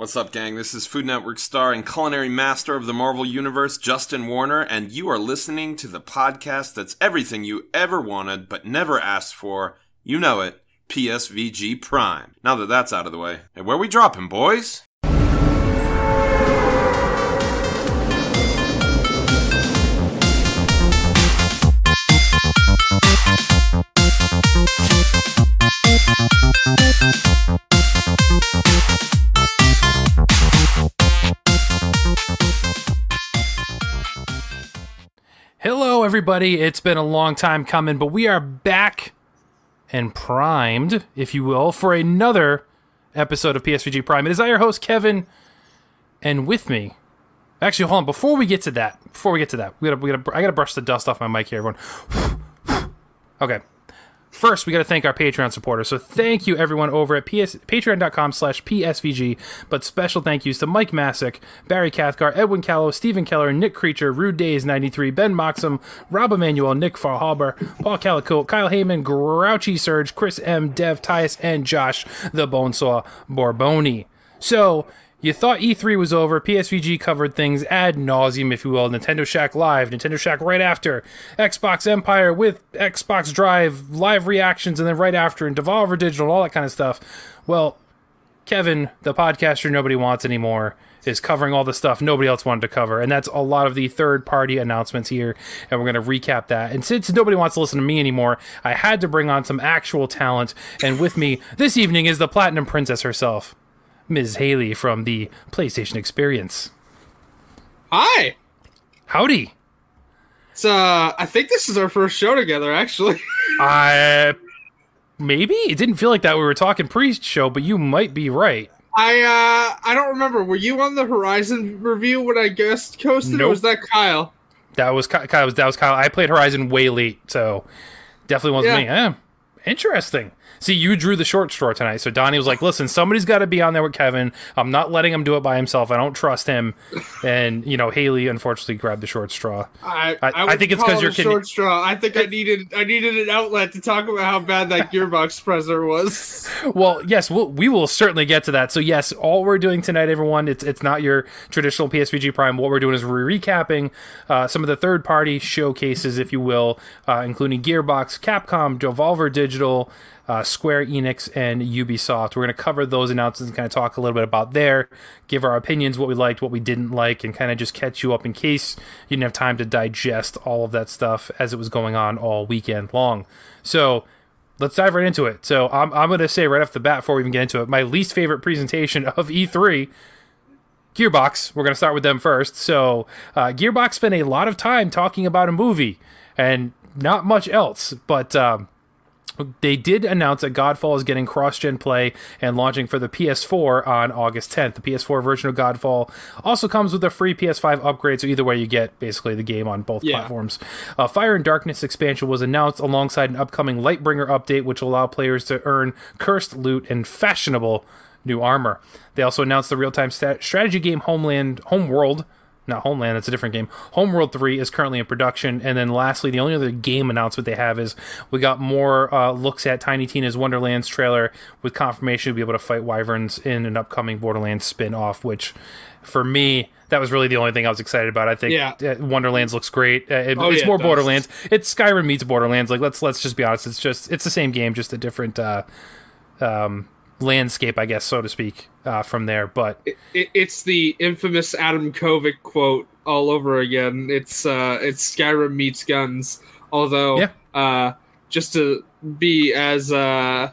What's up, gang? This is Food Network star and culinary master of the Marvel Universe, Justin Warner, and you are listening to the podcast that's everything you ever wanted but never asked for. You know it, PSVG Prime. Now that that's out of the way, hey, where we dropping, boys? Everybody. It's been a long time coming, but we are back and primed, if you will, for another episode of PSVG Prime. It is I, your host, Kevin, and with me. Actually, hold on. Before we get to that, before we get to that, we gotta, we gotta, I gotta brush the dust off my mic here, everyone. okay. First, we got to thank our Patreon supporters. So thank you everyone over at PS, patreon.com slash PSVG. But special thank yous to Mike Masek, Barry Cathcart, Edwin Calo, Steven Keller, Nick Creature, Rude Days 93, Ben Moxham, Rob Emanuel, Nick Faulhaber, Paul Calico, Kyle Haiman, Grouchy Surge, Chris M, Dev, Tyus, and Josh the Bonesaw Borbone. So you thought E3 was over. PSVG covered things ad nauseum, if you will. Nintendo Shack Live, Nintendo Shack right after, Xbox Empire with Xbox Drive, live reactions, and then right after, and Devolver Digital, all that kind of stuff. Well, Kevin, the podcaster nobody wants anymore, is covering all the stuff nobody else wanted to cover. And that's a lot of the third party announcements here. And we're going to recap that. And since nobody wants to listen to me anymore, I had to bring on some actual talent. And with me this evening is the Platinum Princess herself. Ms. Hayley from the PlayStation Experience. Hi. Howdy. It's uh I think this is our first show together actually. I maybe it didn't feel like that we were talking pre-show, but you might be right. I uh I don't remember. Were you on the Horizon review when I guest coasted Nope. or was that Kyle? That was Ky- Kyle. That was Kyle. I played Horizon way late, so definitely wasn't Yeah. me. Eh, interesting. See, you drew the short straw tonight. So Donnie was like, "Listen, somebody's got to be on there with Kevin. I'm not letting him do it by himself. I don't trust him." And you know, Hayley unfortunately grabbed the short straw. I I- I wouldn't think it's because you're short straw. I think I needed I needed an outlet to talk about how bad that Gearbox presser was. Well, yes, we'll, we will certainly get to that. So, yes, all we're doing tonight, everyone, it's it's not your traditional PSVG Prime. What we're doing is we're recapping uh, some of the third party showcases, if you will, uh, including Gearbox, Capcom, Devolver Digital, uh, Square Enix, and Ubisoft. We're going to cover those announcements and kind of talk a little bit about there, give our opinions, what we liked, what we didn't like, and kind of just catch you up in case you didn't have time to digest all of that stuff as it was going on all weekend long. So, let's dive right into it. So I'm, I'm going to say right off the bat before we even get into it, my least favorite presentation of E3, Gearbox. We're going to start with them first. So uh, Gearbox spent a lot of time talking about a movie and not much else, but. Um, they did announce that Godfall is getting cross-gen play and launching for the PS4 on August 10th. The PS4 version of Godfall also comes with a free PS5 upgrade, so either way you get basically the game on both Yeah. platforms. Uh, Fire and Darkness expansion was announced alongside an upcoming Lightbringer update, which will allow players to earn cursed loot and fashionable new armor. They also announced the real-time stat- strategy game Homeland Homeworld not Homeland, that's a different game. Homeworld 3 is currently in production. And then lastly, the only other game announcement they have is we got more uh, looks at Tiny Tina's Wonderlands trailer with confirmation to be able to fight wyverns in an upcoming Borderlands spin off, which for me, that was really the only thing I was excited about. I think Yeah. Wonderlands looks great. Uh, it- Oh, it's yeah, more it. Borderlands. It's Skyrim meets Borderlands. Like let's let's just be honest. It's just it's the same game, just a different uh, um, landscape, I guess, so to speak, uh, from there. But It, it, it's the infamous Adam Kovic quote all over again. It's uh it's Skyrim meets guns. Although Yeah. uh just to be as uh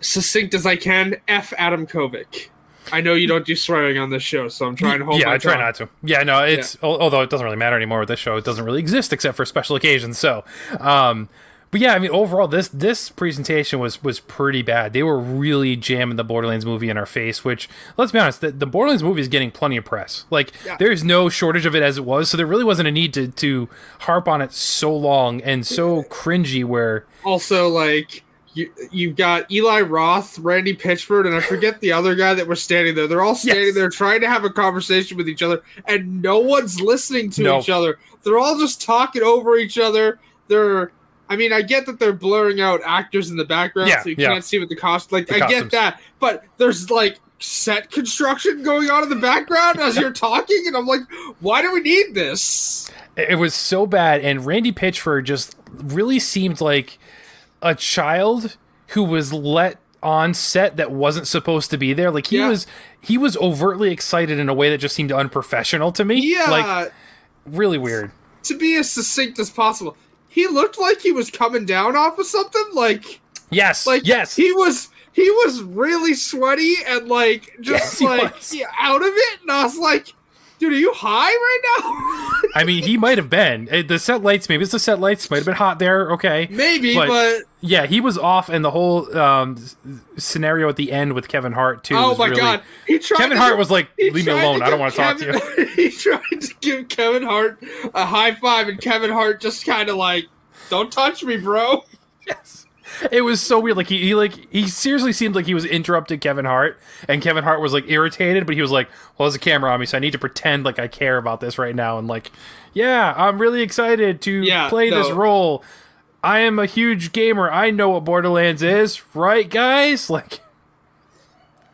succinct as I can, F Adam Kovic. I know you don't do swearing on this show, so I'm trying to hold yeah, I try tongue. not to. Yeah, no, it's al- although it doesn't really matter anymore with this show. It doesn't really exist except for special occasions. So, um, but yeah, I mean, overall, this this presentation was was pretty bad. They were really jamming the Borderlands movie in our face. Which, let's be honest, the, the Borderlands movie is getting plenty of press. Like, Yeah. there's no shortage of it as it was. So there really wasn't a need to to harp on it so long and so cringy. Where Also, like you, you've got Eli Roth, Randy Pitchford, and I forget the other guy that was standing there. They're all standing Yes. there trying to have a conversation with each other, and no one's listening to No. each other. They're all just talking over each other. They're, I mean, I get that they're blurring out actors in the background, Yeah, so you yeah. can't see what the cost. Like, The I costumes. get that, but there's like set construction going on in the background as you're talking, and I'm like, why do we need this? It was so bad, and Randy Pitchford just really seemed like a child who was let on set that wasn't supposed to be there. Like he Yeah. was, he was overtly excited in a way that just seemed unprofessional to me. Yeah, like really weird. to be as succinct as possible, he looked like he was coming down off of something. Like, Yes, like yes, he was. He was really sweaty and like just he like out of it, and I was like, "Dude, are you high right now?" I mean, he might have been Eh, the set lights. Maybe it's the set lights. Might have been hot there. Okay, Maybe, But- but, yeah, he was off, and the whole um, scenario at the end with Kevin Hart too. oh my really- god, he tried. Kevin Hart give- was like, "Leave me alone. I don't want to talk to you." He tried to give Kevin Hart a high five, and Kevin Hart just kind of like, "Don't touch me, bro." Yes. It was so weird. Like he, he like he seriously seemed like he was interrupting Kevin Hart, and Kevin Hart was like irritated, but he was like, "Well, there's a camera on me, so I need to pretend like I care about this right now." And like, yeah, I'm really excited to Yeah, play this role. I am a huge gamer. I know what Borderlands is, right, guys? Like,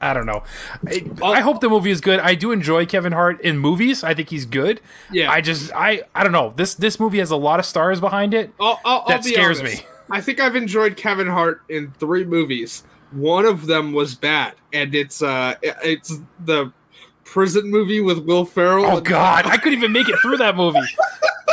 I don't know. I, I hope the movie is good. I do enjoy Kevin Hart in movies. I think he's good. Yeah. I just I I don't know. This this movie has a lot of stars behind it. I'll, I'll, I'll That scares honest. me. I think I've enjoyed Kevin Hart in three movies. One of them was bad, and it's uh, it's the prison movie with Will Ferrell. Oh God, I couldn't even make it through that movie.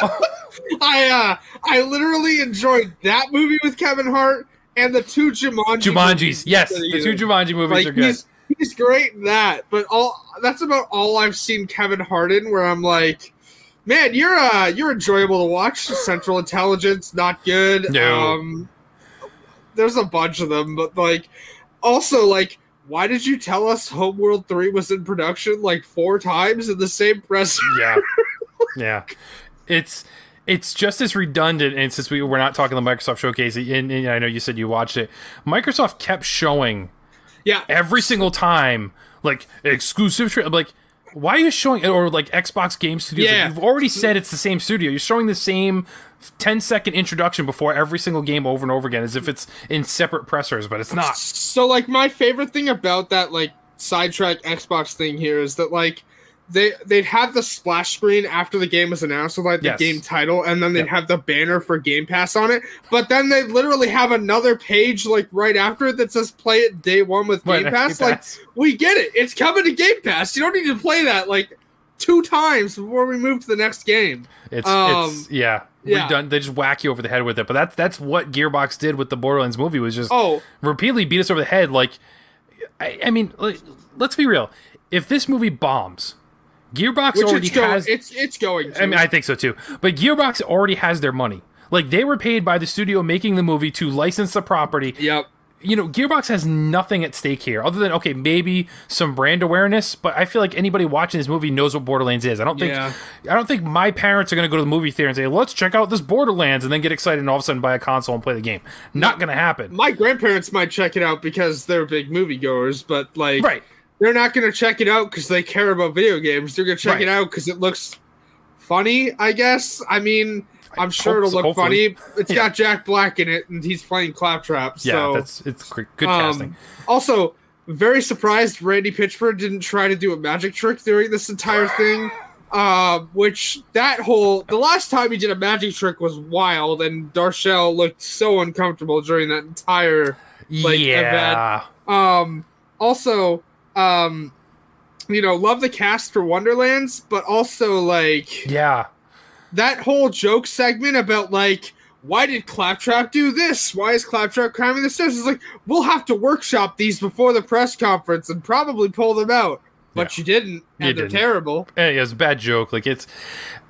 I uh, I literally enjoyed that movie with Kevin Hart and the two Jumanji. Jumanjis, yes, the two. Jumanji movies like are good. he's he's great in that, but all that's about all I've seen Kevin Hart in. Where I'm like, man, you're uh you're enjoyable to watch. Central Intelligence, not good. No. Um, there's a bunch of them, but like, also like. Why did you tell us Homeworld 3 was in production like four times in the same press? Yeah, yeah. It's it's just as redundant. And since we we're not talking the Microsoft showcase, and, and I know you said you watched it, Microsoft kept showing Yeah. every single time like exclusive. Tra- like, why are you showing or like Xbox Game Studios? like, you've already said it's the same studio. You're showing the same 10 second introduction before every single game over and over again, as if it's in separate pressers, but it's not. So like my favorite thing about that like sidetrack Xbox thing here is that like they they'd have the splash screen after the game was announced with like the Yes. game title and then they'd Yep. have the banner for Game Pass on it. But then they literally have another page like right after it that says play it day one with Right, Game Game Pass. Like Pass. we get it. It's coming to Game Pass. You don't need to play that like two times before we move to the next game. It's Um, it's yeah. yeah. Redundant. They just whack you over the head with it. But that's that's what Gearbox did with the Borderlands movie was just Oh, repeatedly beat us over the head. Like, I, I mean, like, let's be real. If this movie bombs, Gearbox which already it's going has. it's it's going to. I mean, I think so too. But Gearbox already has their money. Like they were paid by the studio making the movie to license the property. yep. You know, Gearbox has nothing at stake here other than okay, maybe some brand awareness. But I feel like anybody watching this movie knows what Borderlands is. I don't think Yeah. I don't think my parents are going to go to the movie theater and say, "Let's check out this Borderlands," and then get excited and all of a sudden buy a console and play the game. Not going to happen. my grandparents might check it out because they're big moviegoers, but like Right. They're not going to check it out because they care about video games. They're going to check Right. it out because it looks funny. I guess. I mean, I'm sure it'll so- look hopefully. funny. It's Yeah. got Jack Black in it, and he's playing Claptrap. Yeah, so that's it's good um, casting. Also, very surprised Randy Pitchford didn't try to do a magic trick during this entire thing. Uh, which that whole the last time he did a magic trick was wild, and Darshell looked so uncomfortable during that entire like, yeah, um, also, um, you know, love the cast for Wonderlands, but also like yeah, that whole joke segment about like, why did Claptrap do this? Why is Claptrap climbing the stairs? It's like we'll have to workshop these before the press conference and probably pull them out. But you didn't, and You they're didn't. terrible. Eh, it's a bad joke. Like it's,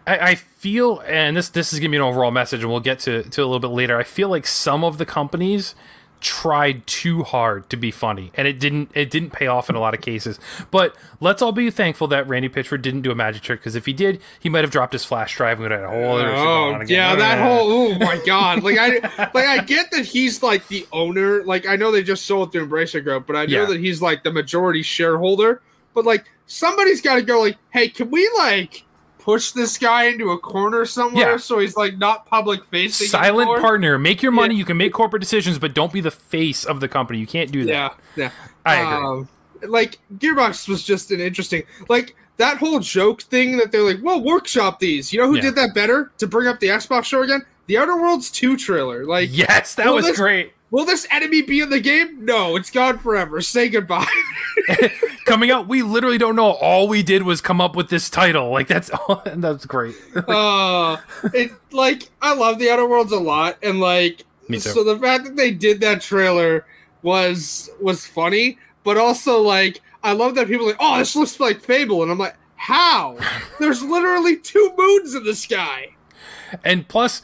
I, I feel, and this this is gonna be an overall message, and we'll get to to a little bit later. I feel like some of the companies tried too hard to be funny and it didn't it didn't pay off in a lot of cases but let's all be thankful that randy pitchford didn't do a magic trick because if he did he might have dropped his flash drive and would have had a whole other shit going Oh on again. yeah, that whole oh my god! Like I like I get that he's like the owner. Like I know they just sold to Embracer Group, but I know Yeah. that he's like the majority shareholder. But like somebody's got to go. Like, hey, can we like push this guy into a corner somewhere Yeah. so he's like not public facing? silent anymore? partner make your money Yeah. you can make corporate decisions but don't be the face of the company you can't do that Yeah, yeah. i agree Um, like Gearbox was just an interesting like that whole joke thing that they're like, well, workshop these. You know who Yeah. did that better to bring up the Xbox show again? The Outer Worlds 2 trailer. Like, Yes, that was this- great. will this enemy be in the game? No, it's gone forever. Say goodbye. Coming out, we literally don't know. All we did was come up with this title. Like that's that's great. uh, it like I love the Outer Worlds a lot, and like so the fact that they did that trailer was was funny, but also like I love that people are like, oh, this looks like Fable, and I'm like, how? There's literally two moons in the sky. And plus,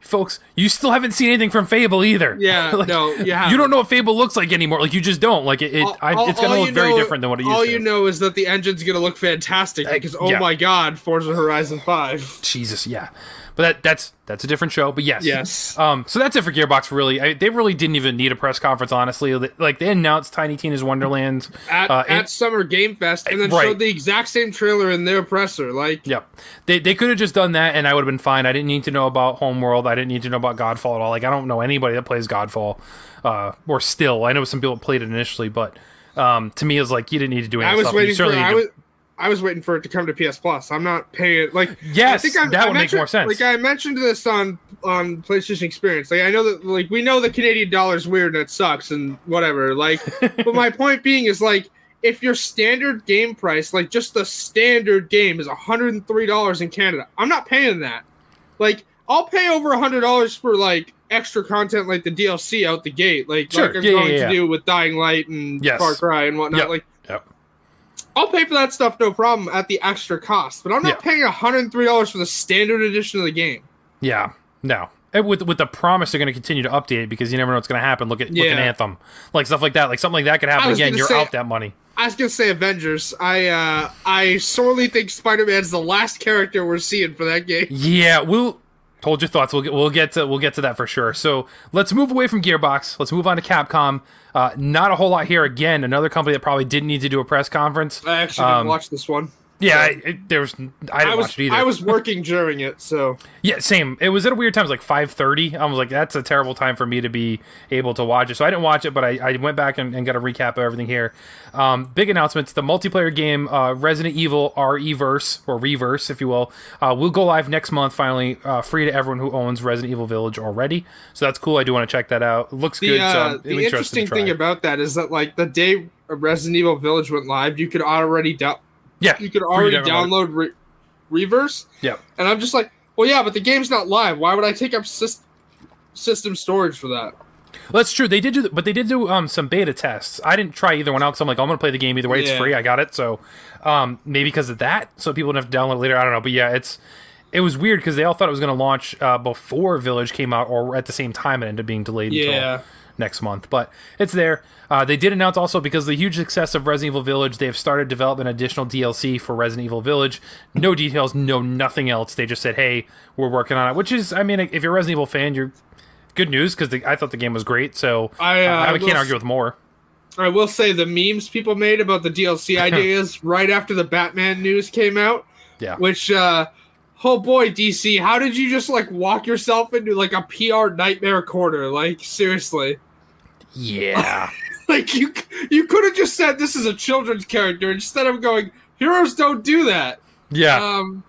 folks, you still haven't seen anything from Fable either. Yeah, Like, no, you. You don't know what Fable looks like anymore. Like you just don't. Like it, it All- I, it's gonna look very know- different than what it used All to. All you know is that the engine's gonna look fantastic Uh, because oh yeah. my god, Forza Horizon Five. Jesus, yeah. But that that's that's a different show. But yes, Yes. Um, so that's it for Gearbox. Really, I, they really didn't even need a press conference. Honestly, like they announced Tiny Tina's Wonderland. At, uh, at and- Summer Game Fest, and then Right. showed the exact same trailer in their presser. Like, Yep. They, they could have just done that and I would have been fine. I didn't need to know about Homeworld. I didn't need to know about Godfall at all. Like, I don't know anybody that plays Godfall. Uh, or still. I know some people played it initially, but um, to me, it was like, you didn't need to do any I was stuff. You waiting for I was to- I was waiting for it to come to PS Plus. I'm not paying like Yes, I think I, that I would make more sense. Like I mentioned this on on PlayStation Experience. Like I know that like we know the Canadian dollar's weird and it sucks and whatever. Like, but my point being is like if your standard game price, like just the standard game, is $103 in Canada, I'm not paying that. Like I'll pay over a $100 for like extra content like the DLC out the gate, like Sure. like I'm Yeah, yeah, going yeah. to do with Dying Light and Yes. Far Cry and whatnot. Yep. Like Yep. I'll pay for that stuff no problem at the extra cost, but I'm not Yeah. paying $103 for the standard edition of the game. Yeah. No. And with with the promise they're going to continue to update because you never know what's going to happen. Look at look at Anthem, like stuff like that. Like something like that could happen again. You're say- out that money. I was gonna say Avengers. I uh I sorely think Spider Man's the last character we're seeing for that game. Yeah, we'll hold your thoughts. We'll get we'll get to we'll get to that for sure. So let's move away from Gearbox. Let's move on to Capcom. Uh, not a whole lot here. Again, another company that probably didn't need to do a press conference. I actually didn't Um, watch this one. Yeah, I, it, there was I didn't I was watch it either. I was working during it, so yeah, same. It was at a weird time. It was like five thirty. I was like, that's a terrible time for me to be able to watch it. So I didn't watch it, but I, I went back and, and got a recap of everything here. Um, big announcements: the multiplayer game uh, Resident Evil RE-verse or Reverse, if you will, uh, will go live next month. Finally, uh, free to everyone who owns Resident Evil Village already. So that's cool. I do want to check that out. It looks the good. so uh, the interesting thing about that is that like the day Resident Evil Village went live, you could already do- yeah, you could already download re- Reverse, yeah. and I'm just like, well, yeah, but the game's not live. Why would I take up sys- system storage for that? Well, that's true. They did do, but they did do um, some beta tests. I didn't try either one out because I'm like, I'm gonna play the game either way. It's Yeah. free. I got it. So um, maybe because of that, so people don't have to download it later. I don't know. But yeah, it's it was weird because they all thought it was gonna launch uh, before Village came out or at the same time. It ended up being delayed Yeah. until next month. But it's there. Uh, they did announce also because of the huge success of Resident Evil Village, they have started development additional DLC for Resident Evil Village. No details, no nothing else. They just said, "Hey, we're working on it," which is, I mean, if you're a Resident Evil fan, you're good news because I thought the game was great. So I, uh, uh, I can't s- argue with more. I will say the memes people made about the DLC ideas right after the Batman news came out, Yeah, which uh oh boy, DC, how did you just like walk yourself into like a PR nightmare corner? Like seriously. Yeah, Like you you could have just said this is a children's character instead of going heroes don't do that. yeah. Um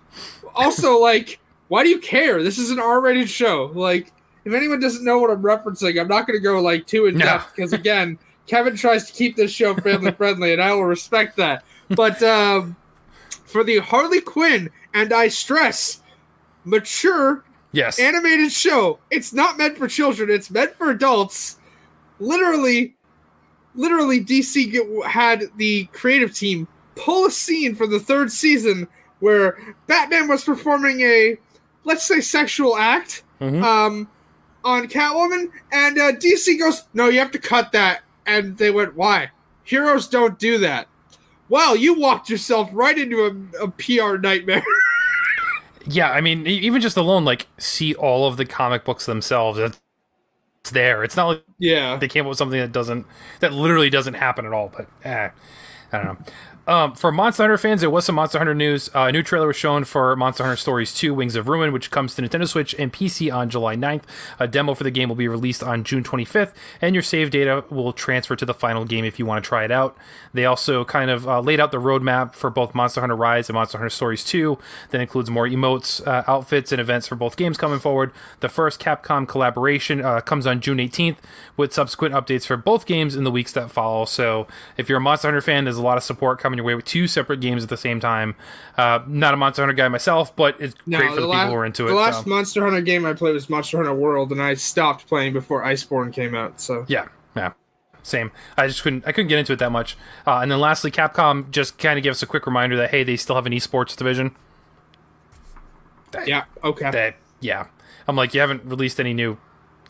also like why do you care? This is an R-rated show. Like if anyone doesn't know what I'm referencing, I'm not going to go like too in depth because again, Kevin tries to keep this show family friendly, and I will respect that. But um, for the Harley Quinn, and I stress, mature yes, animated show, it's not meant for children. It's meant for adults. Literally, literally, DC get, had the creative team pull a scene for the third season where Batman was performing a, let's say, sexual act Mhm. um, on Catwoman, and uh, DC goes, "No, you have to cut that." And they went, "Why? Heroes don't do that." Wow, you walked yourself right into a, a PR nightmare. yeah. I mean, even just alone, like see all of the comic books themselves. It's there. It's not like yeah, they came up with something that doesn't that literally doesn't happen at all. But eh, I don't know. Um, for Monster Hunter fans, there was some Monster Hunter news. Uh, a new trailer was shown for Monster Hunter Stories 2 Wings of Ruin, which comes to Nintendo Switch and PC on July 9th. A demo for the game will be released on June 25th, and your save data will transfer to the final game if you want to try it out. They also kind of uh, laid out the roadmap for both Monster Hunter Rise and Monster Hunter Stories 2. That includes more emotes, uh, outfits, and events for both games coming forward. The first Capcom collaboration uh, comes on June 18th, with subsequent updates for both games in the weeks that follow. So if you're a Monster Hunter fan, there's a lot of support coming your way with two separate games at the same time. Uh, not a Monster Hunter guy myself, but it's great for the, la- people who are into the it. The last so. Monster Hunter game I played was Monster Hunter World, and I stopped playing before Iceborne came out. So Yeah, yeah, same. I just couldn't. I couldn't get into it that much. Uh, and then lastly, Capcom just kind of gave us a quick reminder that hey, they still have an esports division. yeah, okay. That yeah, I'm like, you haven't released any new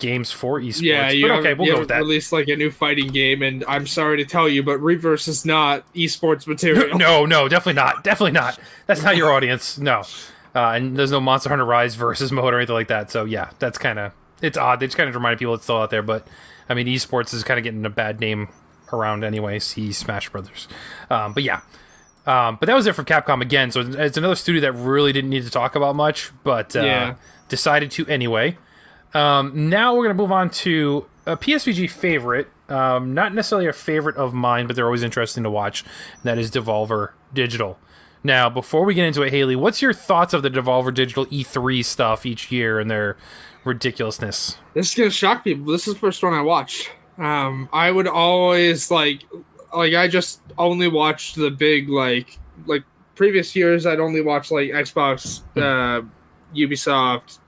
games for esports. yeah, you but okay, we'll you go with that. Released like a new fighting game, and I'm sorry to tell you, but Reverse is not esports material. no, no, definitely not. Definitely not. That's not your audience. No. Uh, and there's no Monster Hunter Rise versus mode or anything like that. So yeah, that's kind of it's odd. They just kind of remind people it's still out there. But I mean, esports is kind of getting a bad name around anyway. See Smash Brothers. Um, but yeah. Um, but that was it for Capcom again. So it's another studio that really didn't need to talk about much, but uh, Yeah. decided to anyway. Um, now we're going to move on to a PSVG favorite. Um, not necessarily a favorite of mine, but they're always interesting to watch. And that is Devolver Digital. Now, before we get into it, Hayley, what's your thoughts of the Devolver Digital E3 stuff each year and their ridiculousness? This is gonna shock people. This is the first one I watched. Um, I would always like, like I just only watched the big like, like previous years. I'd only watch like Xbox, uh, Ubisoft,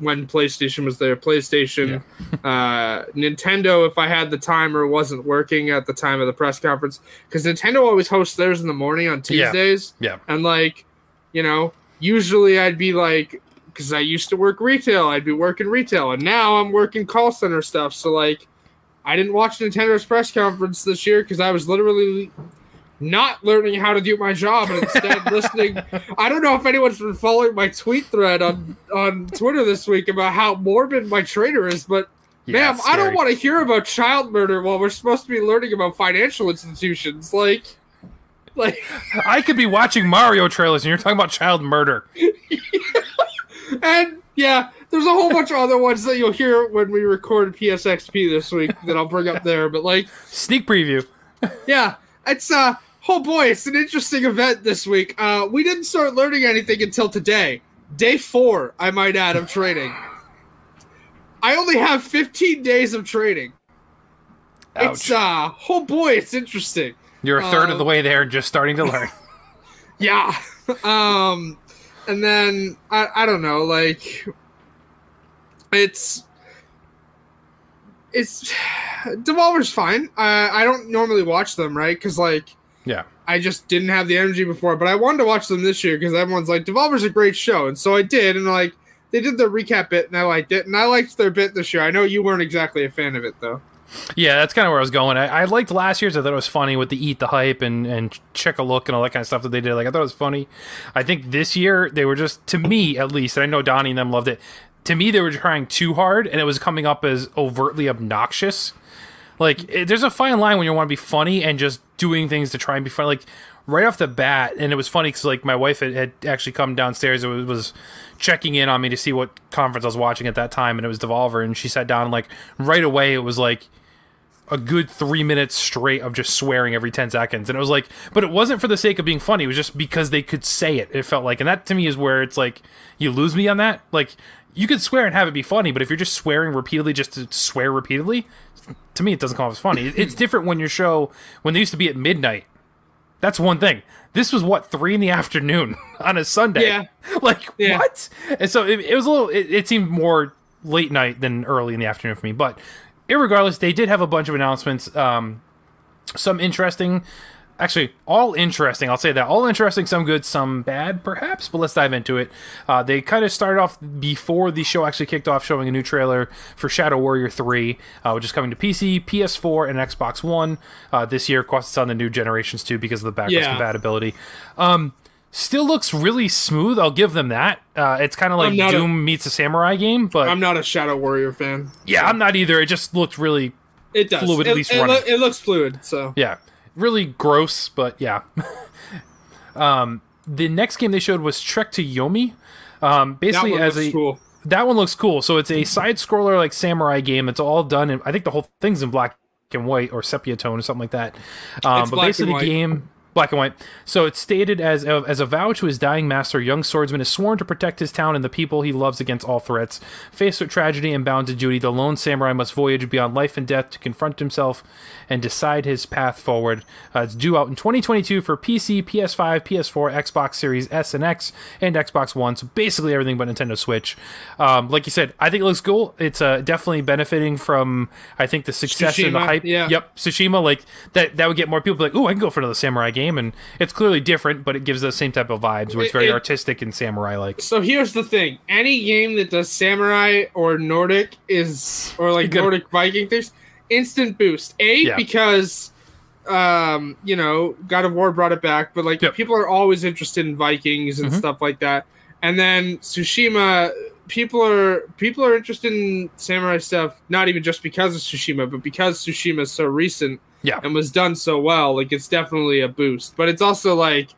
when PlayStation was there, PlayStation, uh, Nintendo. If I had the time or wasn't working at the time of the press conference, because Nintendo always hosts theirs in the morning on Yeah. Tuesdays. Yeah. And like, you know, usually I'd be like, because I used to work retail, I'd be working retail, and now I'm working call center stuff. So like, I didn't watch Nintendo's press conference this year because I was literally not learning how to do my job and instead listening. I don't know if anyone's been following my tweet thread on on Twitter this week about how morbid my trainer is, but. Yeah, Ma'am, I don't want to hear about child murder while we're supposed to be learning about financial institutions. Like, like, I could be watching Mario trailers and you're talking about child murder. And yeah, there's a whole bunch of other ones that you'll hear when we record PSXP this week that I'll bring up there. But like, Sneak preview. yeah, it's uh oh boy, it's an interesting event this week. Uh we didn't start learning anything until today. Day four, I might add, of training. I only have 15 days of training. It's Ouch. uh oh boy, it's interesting. You're a third of the uh, way there just starting to learn. Yeah. um and then I I don't know, like it's it's Devolver's fine. I I don't normally watch them, right? Cuz like yeah. I just didn't have the energy before, but I wanted to watch them this year because everyone's like Devolver's a great show, and so I did and like they did their recap bit and I liked it and I liked their bit this year. I know you weren't exactly a fan of it though. Yeah, that's kind of where I was going. I, I liked last year's. I thought it was funny with the eat the hype and, and check a look and all that kind of stuff that they did. Like I thought it was funny. I think this year they were just to me at least, and I know Donnie and them loved it. To me, they were trying too hard, and it was coming up as overtly obnoxious. Like it, there's a fine line when you want to be funny and just doing things to try and be funny. Like right off the bat, and it was funny because like my wife had, had actually come downstairs and was, was checking in on me to see what conference I was watching at that time, and it was Devolver, and she sat down and like right away it was like a good three minutes straight of just swearing every 10 seconds. And it was like, but it wasn't for the sake of being funny. It was just because they could say it. It felt like, and that to me is where it's like, you lose me on that. Like, you could swear and have it be funny, but if you're just swearing repeatedly just to swear repeatedly, to me, it doesn't come off as funny. It's different when your show, when they used to be at midnight. That's one thing. This was what, three in the afternoon on a Sunday? Yeah. Like, Yeah. what? And so it, it was a little, it, it seemed more late night than early in the afternoon for me. But irregardless, they did have a bunch of announcements. Um, some interesting, actually, all interesting. I'll say that all interesting, some good, some bad, perhaps. But let's dive into it. Uh, they kind of started off before the show actually kicked off, showing a new trailer for Shadow Warrior Three, uh, which is coming to PC, PS4, and Xbox One uh, this year. Of course, it's on the new generations too because of the backwards Yeah. compatibility. Um, still looks really smooth. I'll give them that. Uh, it's kind of like I'm a- Doom meets a samurai game, but I'm not a Shadow Warrior fan. yeah, I'm not either. It just looked really It does. Fluid, at least it, running. it looks fluid, so Yeah. Really gross, but yeah. um, the next game they showed was Trek to Yomi. Um, That basically, one as looks a cool. that one looks cool. So it's a side scroller like samurai game. It's all done, and I think the whole thing's in black and white or sepia tone or something like that. Um, but basically, the game black and white. So it's stated as a, as a vow to his dying master, young swordsman is sworn to protect his town and the people he loves against all threats. Faced with tragedy and bound to duty, the lone samurai must voyage beyond life and death to confront himself and decide his path forward. Uh, it's due out in 2022 for PC, PS5, PS4, Xbox Series S and X, and Xbox One. So basically everything but Nintendo Switch. Um, like you said, I think it looks cool. It's uh, definitely benefiting from I think the success and the hype. yeah. Yep, Tsushima. Like that that would get more people like, oh, I can go for another samurai game, and it's clearly different, but it gives the same type of vibes where it's very it- artistic and samurai like. So here's the thing: any game that does samurai or Nordic is, or like Good. Nordic Viking things, instant boost. A Yeah. because, um, you know, God of War brought it back, but like Yep. people are always interested in Vikings and Mhm. stuff like that. And then Tsushima, people are people are interested in samurai stuff, not even just because of Tsushima, but because Tsushima is so recent Yeah. and was done so well. Like it's definitely a boost, but it's also like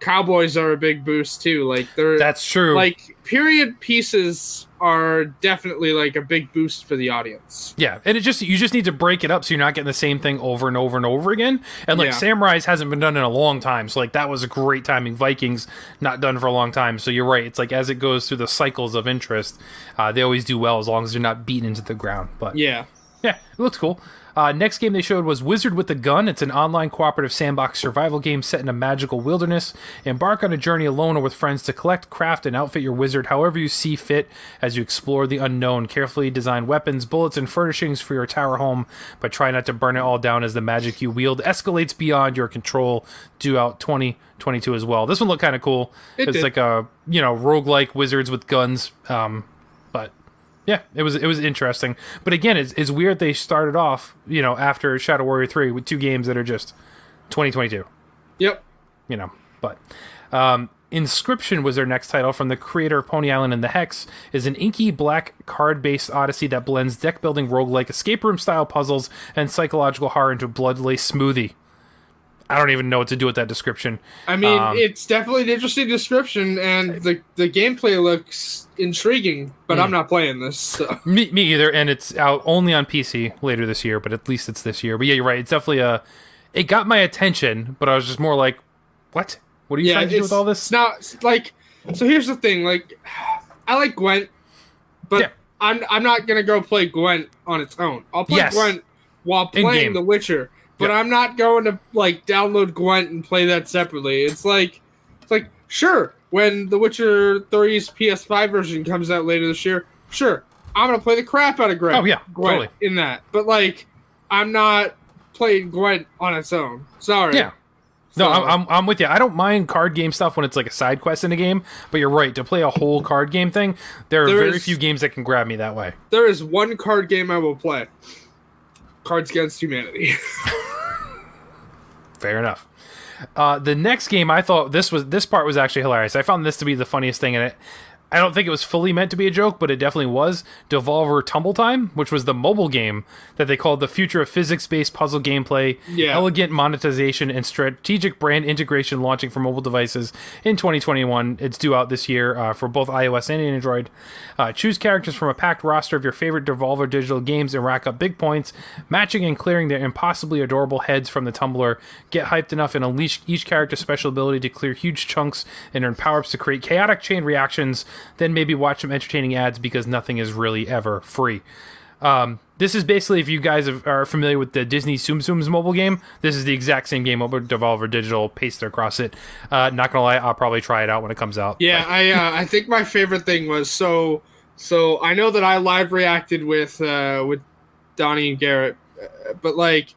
cowboys are a big boost too. Like they're That's true. like period pieces are definitely like a big boost for the audience. Yeah, and it just you just need to break it up so you're not getting the same thing over and over and over again. And like Yeah. Samurai's hasn't been done in a long time, so like that was a great timing. Vikings not done for a long time, so you're right. It's like as it goes through the cycles of interest, uh, they always do well as long as they're not beaten into the ground. But Yeah. yeah, it looks cool. Uh, next game they showed was Wizard with a Gun. It's an online cooperative sandbox survival game set in a magical wilderness. Embark on a journey alone or with friends to collect, craft, and outfit your wizard however you see fit as you explore the unknown. Carefully design weapons, bullets, and furnishings for your tower home, but try not to burn it all down as the magic you wield escalates beyond your control. Due out 2022 as well. This one looked kind of cool. It it's did. like a you know roguelike wizards with guns. Um, yeah, it was it was interesting. But again, it's, it's weird they started off, you know, after Shadow Warrior 3 with two games that are just 2022, Yep. you know. But um Inscryption was their next title from the creator of Pony Island and the Hex is an inky black card-based odyssey that blends deck-building roguelike escape room style puzzles and psychological horror into a blood-laced smoothie. I don't even know what to do with that description. I mean, Um, it's definitely an interesting description, and the the gameplay looks intriguing. But Hmm. I'm not playing this. So. Me, me either, and it's out only on PC later this year, but at least it's this year. But yeah, you're right. It's definitely a. It got my attention, but I was just more like, "What? What are you trying to do with all this?" Not like. So here's the thing. Like, I like Gwent, but Yeah. I'm I'm not gonna go play Gwent on its own. I'll play Yes. Gwent while playing The Witcher, but. I'm not going to like download Gwent and play that separately. It's like, it's like sure when The Witcher 3's PS5 version comes out later this year, sure I'm gonna play the crap out of Gwent. Oh, yeah, Gwent totally. in that, but like I'm not playing Gwent on its own. Sorry. Yeah. No, So- I'm, I'm, I'm with you. I don't mind card game stuff when it's like a side quest in a game, but you're right. To play a whole card game thing, there are There very is- few games that can grab me that way. there is one card game I will play. Cards Against Humanity. Fair enough. Uh, the next game, I thought this was this part was actually hilarious. I found this to be the funniest thing in it. I don't think it was fully meant to be a joke, but it definitely was. Devolver Tumble Time, which was the mobile game that they called the future of physics-based puzzle gameplay, Yeah. elegant monetization, and strategic brand integration launching for mobile devices in 2021. It's due out this year uh, for both iOS and Android. Uh, choose characters from a packed roster of your favorite Devolver digital games and rack up big points, matching and clearing their impossibly adorable heads from the tumbler. Get hyped enough and unleash each character's special ability to clear huge chunks and earn power ups to create chaotic chain reactions. Then maybe watch some entertaining ads because nothing is really ever free. Um, this is basically, if you guys have- are familiar with the Disney Tsum Tsums mobile game, this is the exact same game, but Devolver Digital pasted across it. Uh, not gonna lie, I'll probably try it out when it comes out. yeah, I uh, I think my favorite thing was so so I know that I live reacted with uh, with Donnie and Garrett, uh, but like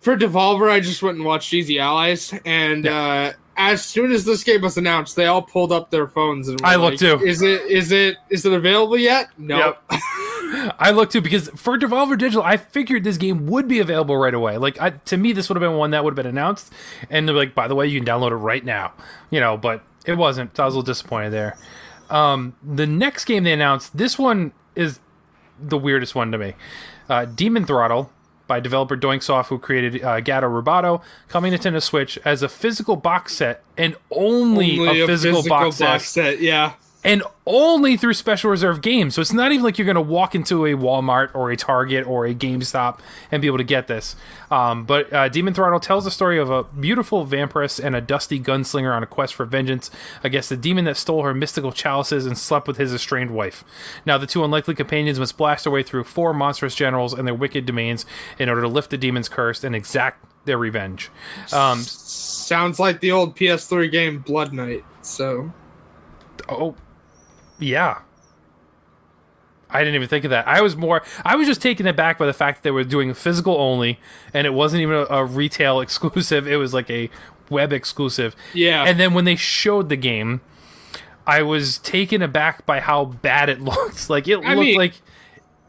for Devolver, I just went and watched Easy Allies, and uh, as soon as this game was announced, they all pulled up their phones and were I looked like, too. Is it is it is it available yet? No. Yep. I look too because for Devolver Digital, I figured this game would be available right away. Like I, to me, this would have been one that would have been announced, and they're like, by the way, you can download it right now. You know, but it wasn't. So I was a little disappointed there. Um, the next game they announced, this one is the weirdest one to me. Uh, Demon Throttle, by developer Doinksoft, who created uh, Gato Roboto, coming to Nintendo Switch as a physical box set and only, Only a, physical, box, set set. Yeah. And only through special reserve games. So it's not even like you're going to walk into a Walmart or a Target or a GameStop and be able to get this. Um, but uh, Demon Throttle tells the story of a beautiful vampiress and a dusty gunslinger on a quest for vengeance against the demon that stole her mystical chalices and slept with his estranged wife. Now, the two unlikely companions must blast their way through four monstrous generals and their wicked domains in order to lift the demon's curse and exact their revenge. Um, Sounds like the old PS3 game Blood Knight. So Oh, yeah. I didn't even think of that. I was more. I was just taken aback by the fact that they were doing physical only, and it wasn't even a, a retail exclusive. It was like a web exclusive. Yeah. And then when they showed the game, I was taken aback by how bad it looks. Like it I looked mean- like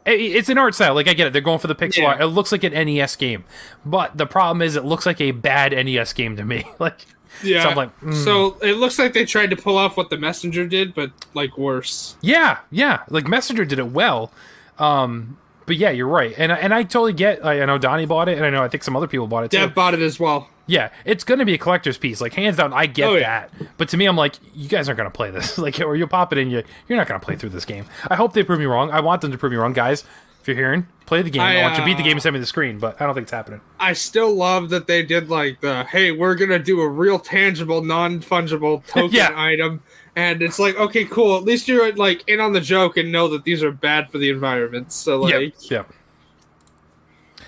it- it's an art style. Like I get it, they're going for the pixel Yeah. art. It looks like an NES game, but the problem is it looks like a bad NES game to me. like yeah. So I'm like, mm. So it looks like they tried to pull off what the Messenger did, but like worse. Yeah, yeah. Like Messenger did it well. Um, but yeah, you're right. And and I totally get. I, I know Donnie bought it, and I know I think some other people bought it too. Bought it as well. Yeah, it's going to be a collector's piece. Like hands down, I get Oh, yeah. that. But to me, I'm like, you guys aren't going to play this. like, or you'll pop it in. You you're not going to play through this game. I hope they prove me wrong. I want them to prove me wrong, guys. If you're hearing, play the game. I, I, want you to beat the uh, game and send me the screen. But I don't think it's happening. I still love that they did like the hey, we're gonna do a real tangible, non fungible token Yeah. item, and it's like okay, cool. At least you're like in on the joke and know that these are bad for the environment. So like, Yep. Yep.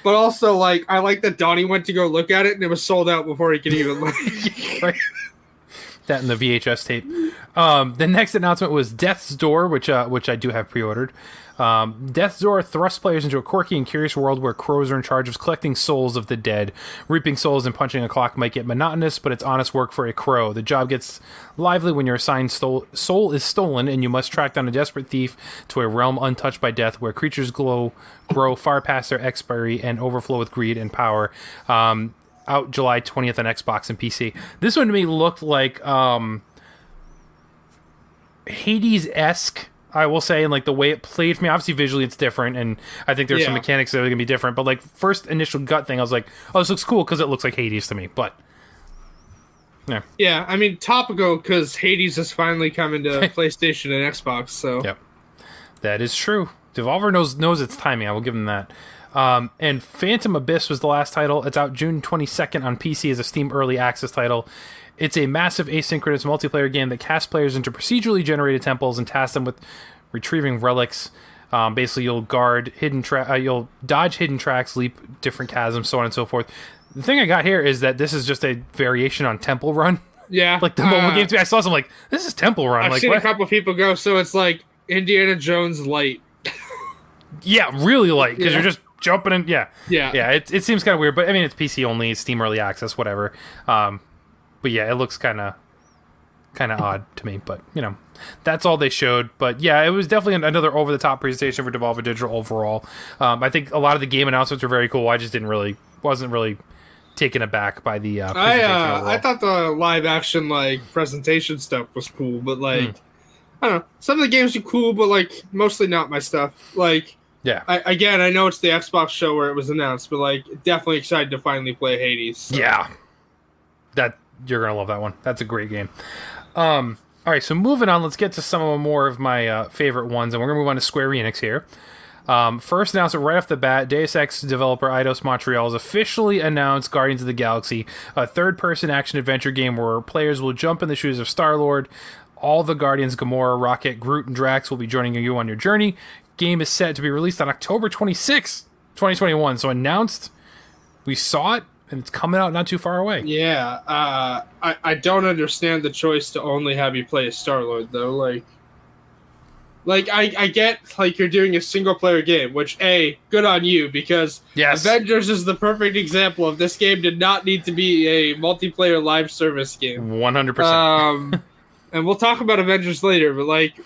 but also like I like that Donnie went to go look at it and it was sold out before he could even like. Right. that in the VHS tape. Um, the next announcement was Death's Door, which uh, which I do have pre-ordered. Um, Death's Door thrusts players into a quirky and curious world where crows are in charge of collecting souls of the dead. Reaping souls and punching a clock might get monotonous, but it's honest work for a crow. The job gets lively when your assigned stole- soul is stolen, and you must track down a desperate thief to a realm untouched by death, where creatures glow, grow far past their expiry and overflow with greed and power. Um, out July 20th on Xbox and PC. This one to me looked like um, Hades esque. I will say, and like the way it played for me, obviously visually it's different, and I think there's some mechanics that are gonna be different. But like first initial gut thing, I was like, "Oh, this looks cool" because it looks like Hades to me. But yeah, yeah, I mean topical because Hades is finally coming to PlayStation and Xbox. So Yep. That is true. Devolver knows knows its timing. I will give them that. Um, and Phantom Abyss was the last title. It's out June 22nd on PC as a Steam Early Access title. It's a massive asynchronous multiplayer game that casts players into procedurally generated temples and tasks them with retrieving relics. Um, basically, you'll guard hidden tra- uh, you'll dodge hidden tracks, leap different chasms, so on and so forth. The thing I got here is that this is just a variation on Temple Run. yeah, like the mobile uh, game. I saw some like this is Temple Run. I've like seen what? a couple people go, so it's like Indiana Jones light. Yeah, really light because Yeah. you're just jumping in. Yeah, Yeah. yeah. It, it seems kind of weird, but I mean, it's PC only, Steam Early Access, whatever. Um, but yeah, it looks kind of kind of odd to me. But you know, that's all they showed. But yeah, it was definitely another over the top presentation for Devolver Digital overall. Um, I think a lot of the game announcements were very cool. I just didn't really wasn't really taken aback by the uh, I uh. I thought the live action like presentation stuff was cool, but like Hmm. I don't know, some of the games are cool, but like mostly not my stuff. Like yeah, I, again, I know it's the Xbox show where it was announced, but like definitely excited to finally play Hades. so. Yeah. That you're gonna love that one. That's a great game. Um all right, so moving on, let's get to some of more of my uh, favorite ones, and we're gonna move on to Square Enix here. Um, first announcement right off the bat, Deus Ex developer Eidos Montreal has officially announced Guardians of the Galaxy, a third-person action adventure game where players will jump in the shoes of Star-Lord. All the Guardians, Gamora, Rocket, Groot, and Drax will be joining you on your journey. Game is set to be released on October 26th, 2021. So announced, we saw it, and it's coming out not too far away. Yeah, uh, I I don't understand the choice to only have you play as Star Lord though. Like, like I I get like you're doing a single player game, which a good on you because Yes. Avengers is the perfect example of this game did not need to be a multiplayer live service game. 100%. Um, and we'll talk about Avengers later, but like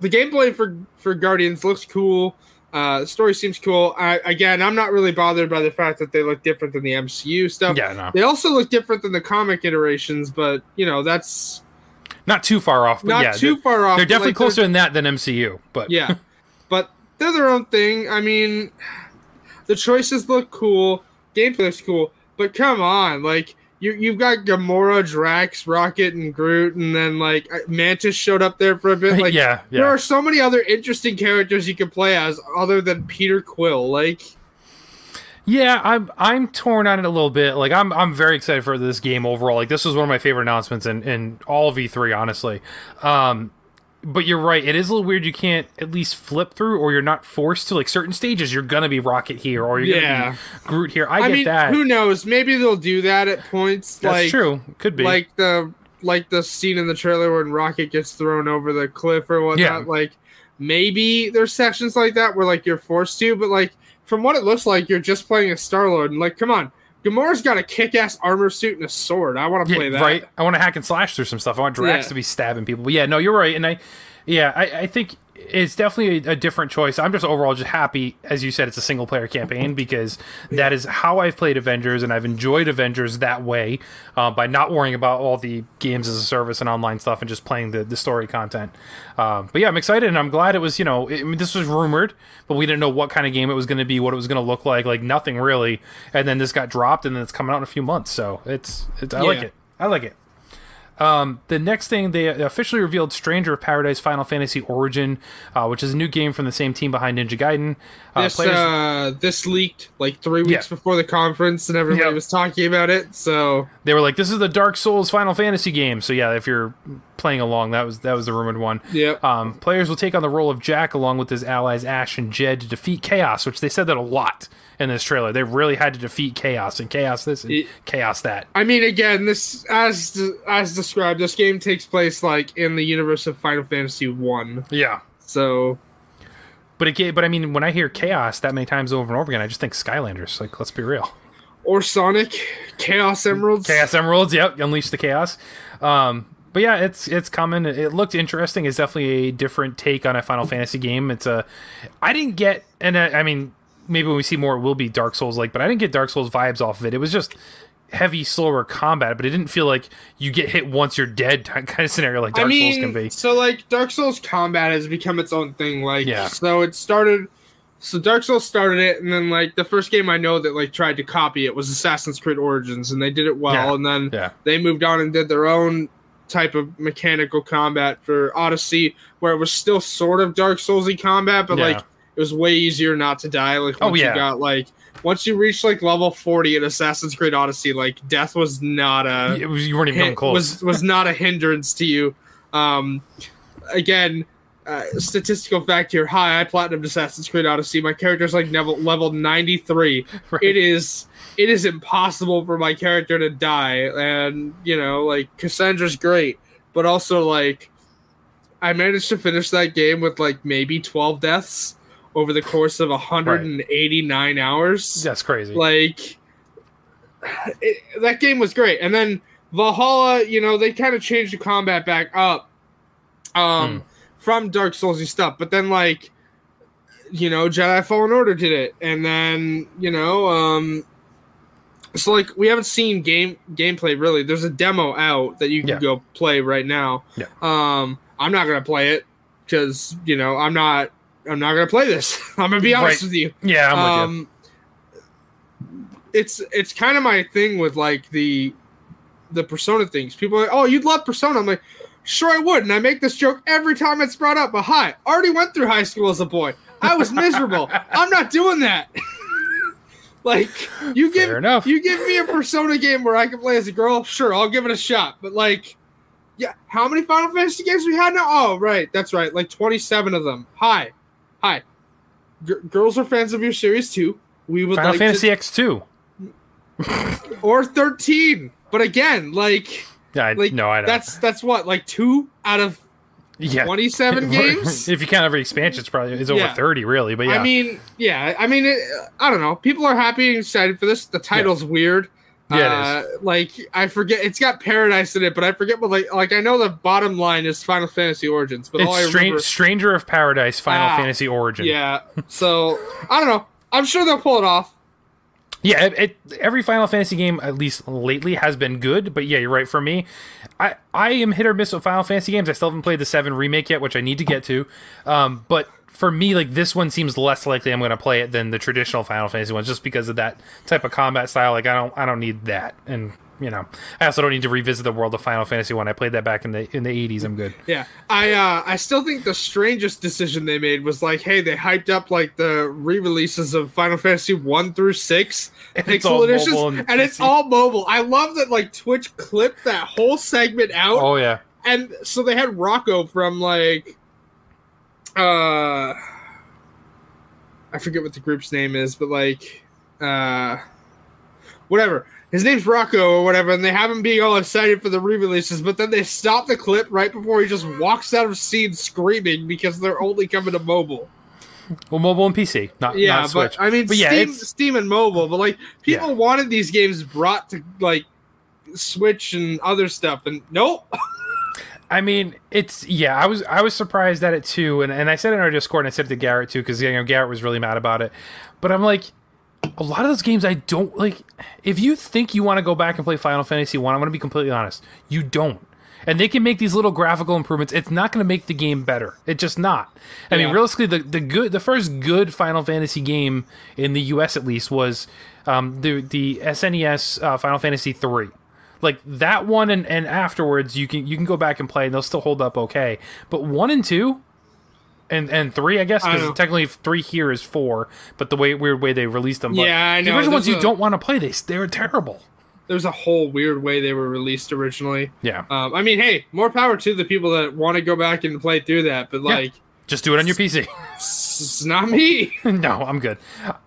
the gameplay for for Guardians looks cool. Uh, the story seems cool. I, again, I'm not really bothered by the fact that they look different than the MCU stuff. yeah, no. They also look different than the comic iterations, but you know that's Not too far off, but not yeah. too far off. they're definitely Like, closer than that than MCU, but Yeah, but they're their own thing. I mean, The choices look cool, gameplay looks cool, but come on, like you you've got Gamora, Drax, Rocket, and Groot, and then like uh, Mantis showed up there for a bit. Like yeah, there are so many other interesting characters you can play as other than Peter Quill. Like Yeah, I'm I'm torn on it a little bit. Like I'm I'm very excited for this game overall. Like this was one of my favorite announcements in, in all of E3, honestly. Um but you're right, it is a little weird you can't at least flip through or you're not forced to like certain stages you're gonna be Rocket here or you're Yeah. gonna be Groot here. I, I, get mean, that. who knows? Maybe they'll do that at points. That's like, true. Could be. like the like the scene in the trailer when Rocket gets thrown over the cliff or whatnot. Yeah. Like maybe there's sections like that where like you're forced to, but like from what it looks like, you're just playing a Star Lord. And like, come on, Gamora's got a kick-ass armor suit and a sword. I want to Yeah, play that. right. I want to hack and slash through some stuff. I want Drax Yeah. to be stabbing people. But yeah, no, you're right. And I, yeah, I, I think it's definitely a, a different choice. I'm just overall just happy, as you said, it's a single player campaign because that is how I've played Avengers, and I've enjoyed Avengers that way uh, by not worrying about all the games as a service and online stuff and just playing the, the story content. Um, but yeah, I'm excited, and I'm glad it was. You know, it, I mean, this was rumored, but we didn't know what kind of game it was going to be, what it was going to look like, like nothing really. And then this got dropped, and then it's coming out in a few months. So it's, it's I like it. I like it. Um, the next thing they officially revealed Stranger of Paradise Final Fantasy Origin, uh, which is a new game from the same team behind Ninja Gaiden. Uh, This players- uh, this leaked like three weeks Yeah. before the conference, and everybody Yep. was talking about it. So they were like, "This is the Dark Souls Final Fantasy game." So yeah, if you're playing along, that was that was the rumored one. yeah, Um, players will take on the role of Jack along with his allies Ash and Jed to defeat Chaos, which they said that a lot in this trailer. They really had to defeat Chaos and Chaos this and It- Chaos that. I mean, again, this as as described, this game takes place like in the universe of Final Fantasy One. Yeah. So But it but I mean, when I hear Chaos that many times over and over again, I just think Skylanders. Like, let's be real. or Sonic, Chaos Emeralds. Chaos Emeralds, yep, unleash the chaos. Um, but yeah, it's it's coming. It looked interesting. It's definitely a different take on a Final Fantasy game. It's a, I didn't get, and I, I mean, maybe when we see more, it will be Dark Souls like, but I didn't get Dark Souls vibes off of it. It was just heavy, slower combat, but it didn't feel like you get hit once you're dead kind of scenario like Dark I mean, Souls can be. so like Dark Souls combat has become its own thing. Like, Yeah. so it started. So Dark Souls started it, and then like the first game I know that like tried to copy it was Assassin's Creed Origins, and they did it well. Yeah. And then Yeah, they moved on and did their own type of mechanical combat for Odyssey, where it was still sort of Dark Soulsy combat, but like it was way easier not to die. Like Oh, once yeah. you got like once you reached like level forty in Assassin's Creed Odyssey, like death was not a it was, you weren't even close. was was not a hindrance to you. Um, again, uh, statistical fact here: Hi, I platinumed Assassin's Creed Odyssey. My character's like level level ninety three. Right. It is it is impossible for my character to die, and you know, like Cassandra's great, but also like I managed to finish that game with like maybe twelve deaths over the course of hundred and eighty nine hours. That's crazy. like it, that game was great. And then valhalla you know they kind of changed the combat back up um from dark soulsy stuff. But then like you know jedi fallen order did it. And then you know um so like we haven't seen game gameplay really. There's a demo out that you can Yeah. go play right now. Yeah. um i'm not gonna play it because you know i'm not i'm not gonna play this i'm gonna be honest Right. with you yeah, I'm with you. um, it's it's kind of my thing with like the the persona things. People are like, oh, you'd love persona. I'm like, sure I would, and I make this joke every time it's brought up. But hi, already went through high school as a boy. I was miserable. I'm not doing that. like you give you give me a persona game where I can play as a girl, sure, I'll give it a shot. But like. Yeah, how many Final Fantasy games we had now? Oh, right, that's right, like 27 of them. Hi, hi. G- girls are fans of your series too. We would Final like Fantasy to, X two. or 13. But again, like Yeah, I, Like, no, I know. that's that's what like two out of yeah. 27 games. if you count every expansion, it's probably it's over Yeah. thirty, really. But yeah, I mean, yeah, I mean, it, I don't know. People are happy and excited for this. The title's weird. Yeah, it uh, Like I forget, it's got Paradise in it, but I forget what like like I know the bottom line is Final Fantasy Origins, but all I it's remember, Stranger of Paradise Final Ah, Fantasy Origin. yeah. So I don't know. I'm sure they'll pull it off. Yeah, it, it, every Final Fantasy game, at least lately, has been good. But yeah, you're right. For me, I I am hit or miss with Final Fantasy games. I still haven't played the Seven remake yet, which I need to get to. Um, but for me, like this one seems less likely I'm going to play it than the traditional Final Fantasy ones, just because of that type of combat style. Like I don't I don't need that, and you know I also don't need to revisit the world of Final Fantasy one. I played that back in the in the 80s. I'm good. Yeah, I uh, I still think the strangest decision they made was like, hey, they hyped up like the re-releases of Final Fantasy one through six And pixel editions, and and it's all mobile. I love that like Twitch clipped that whole segment out, Oh yeah, and so they had Rocco from like, uh, I forget what the group's name is, but like, uh, whatever. His name's Rocco or whatever, and they have him being all excited for the re-releases, but then they stop the clip right before he just walks out of scene screaming because they're only coming to mobile. well, mobile and PC, not Yeah, not but I mean, But yeah, Steam, Steam and mobile, but like people Yeah. wanted these games brought to like Switch and other stuff, and nope. I mean, it's yeah. I was I was surprised at it too, and, and I said it in our Discord, and I said it to Garrett too, because you know Garrett was really mad about it. But I'm like, a lot of those games I don't like. If you think you want to go back and play Final Fantasy One, I'm going to be completely honest. You don't. And they can make these little graphical improvements. It's not going to make the game better. It's just not. I mean, realistically, the the good, the first good Final Fantasy game in the U.S. at least was um, the the SNES uh, Final Fantasy three like that one and, and afterwards you can you can go back and play and they'll still hold up okay but one and two and and three i guess because technically three here is four but the way weird way they released them but Yeah, I the know. original ones There's you don't want to play they they were terrible There's a whole weird way they were released originally. yeah Um, I mean, hey, more power to the people that want to go back and play through that, but like, just do it on your pc it's not me. no, I'm good.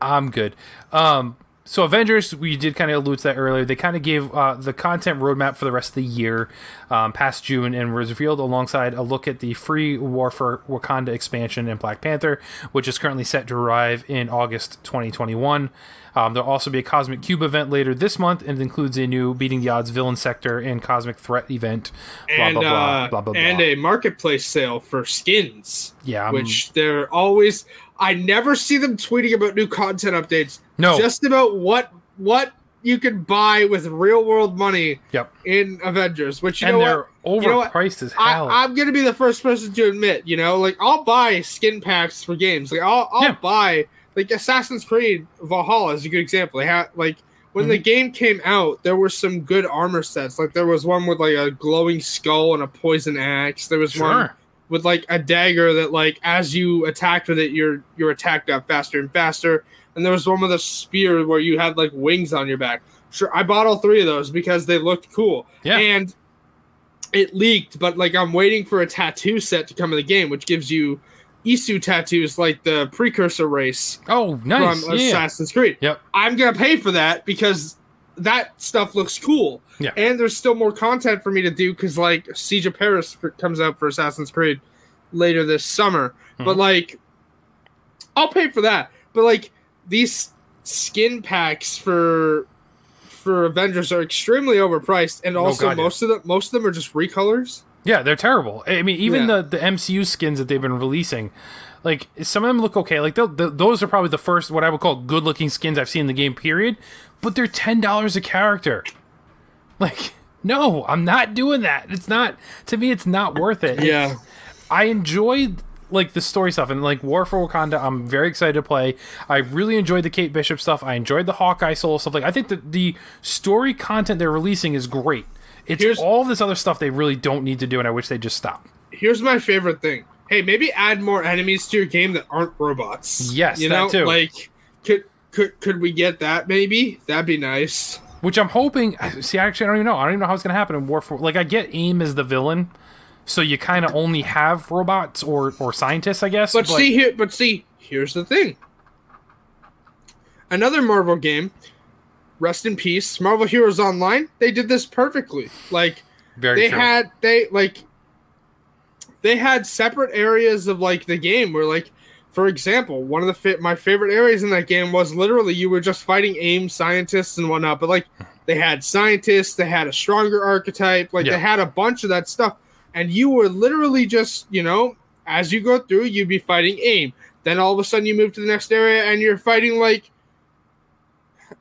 I'm good. Um, so Avengers, we did kind of allude to that earlier. They kind of gave uh, the content roadmap for the rest of the year um, past June and was revealed alongside a look at the free War for Wakanda expansion in Black Panther, which is currently set to arrive in August 2021. Um, there'll also be a Cosmic Cube event later this month, and it includes a new Beating the Odds villain sector and Cosmic Threat event. Blah and blah blah uh, blah blah blah. and a marketplace sale for skins, yeah, I'm- which they're always. I never see them tweeting about new content updates. No. just about what what you can buy with real world money yep, in Avengers. Which you and know they're what. You know overpriced as I, hell. I'm gonna be the first person to admit, you know, like I'll buy skin packs for games. Like I'll, I'll Yeah. buy like Assassin's Creed Valhalla is a good example. They had like when the mhm. game came out, there were some good armor sets. Like there was one with like a glowing skull and a poison axe. There was one sure. With like a dagger that like as you attacked with it, your your attack got faster and faster. And there was one with a spear where you had like wings on your back. Sure, I bought all three of those because they looked cool. Yeah. And it leaked, but like I'm waiting for a tattoo set to come in the game, which gives you Isu tattoos like the precursor race Oh, nice. from yeah. Assassin's Creed. Yep. I'm gonna pay for that because that stuff looks cool. Yeah. And there's still more content for me to do because like Siege of Paris for, comes out for Assassin's Creed later this summer. Mm-hmm. But like, I'll pay for that. But like these skin packs for for Avengers are extremely overpriced, and also Oh, God, yeah. most of them most of them are just recolors. Yeah, they're terrible. I mean, even Yeah. the the MCU skins that they've been releasing, like some of them look okay. Like they'll- those are probably the first what I would call good looking skins I've seen in the game. Period. But they're ten dollars a character. Like, no, I'm not doing that. It's not to me. It's not worth it. Yeah. I enjoyed like the story stuff and like War for Wakanda. I'm very excited to play. I really enjoyed the Kate Bishop stuff. I enjoyed the Hawkeye solo stuff. Like I think that the story content they're releasing is great. It's Here's- all this other stuff they really don't need to do, and I wish they just stop. Here's my favorite thing. Hey, maybe add more enemies to your game that aren't robots. Yes, you that know, too. like could could could we get that? Maybe that'd be nice. Which I'm hoping. See, actually, I don't even know. I don't even know how it's going to happen in War for. Like, I get AIM as the villain, so you kind of only have robots or or scientists, I guess. But see here, but see, here's the thing. Another Marvel game, rest in peace, Marvel Heroes Online. They did this perfectly. Like very they true. had they like they had separate areas of like the game where like for example one of the fit my favorite areas in that game was literally you were just fighting aim scientists and whatnot but like they had scientists they had a stronger archetype like Yeah. they had a bunch of that stuff and you were literally just you know as you go through you'd be fighting aim then all of a sudden you move to the next area and you're fighting like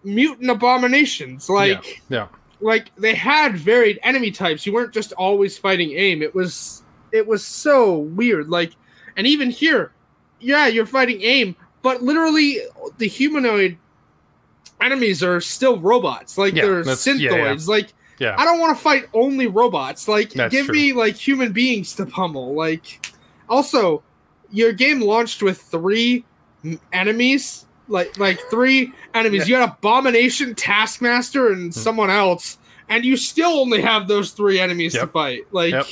mutant abominations. Like yeah. like they had varied enemy types. You weren't just always fighting aim. It was it was so weird. Like and even here, yeah, you're fighting aim, but literally the humanoid enemies are still robots. Like Yeah, they're synthoids. yeah, yeah. Like Yeah. I don't want to fight only robots. Like, That's give true. me like human beings to pummel. Like, also, your game launched with three enemies. Like, like three enemies. You had Abomination, Taskmaster, and Hmm. someone else, and you still only have those three enemies to fight. Like, Yep.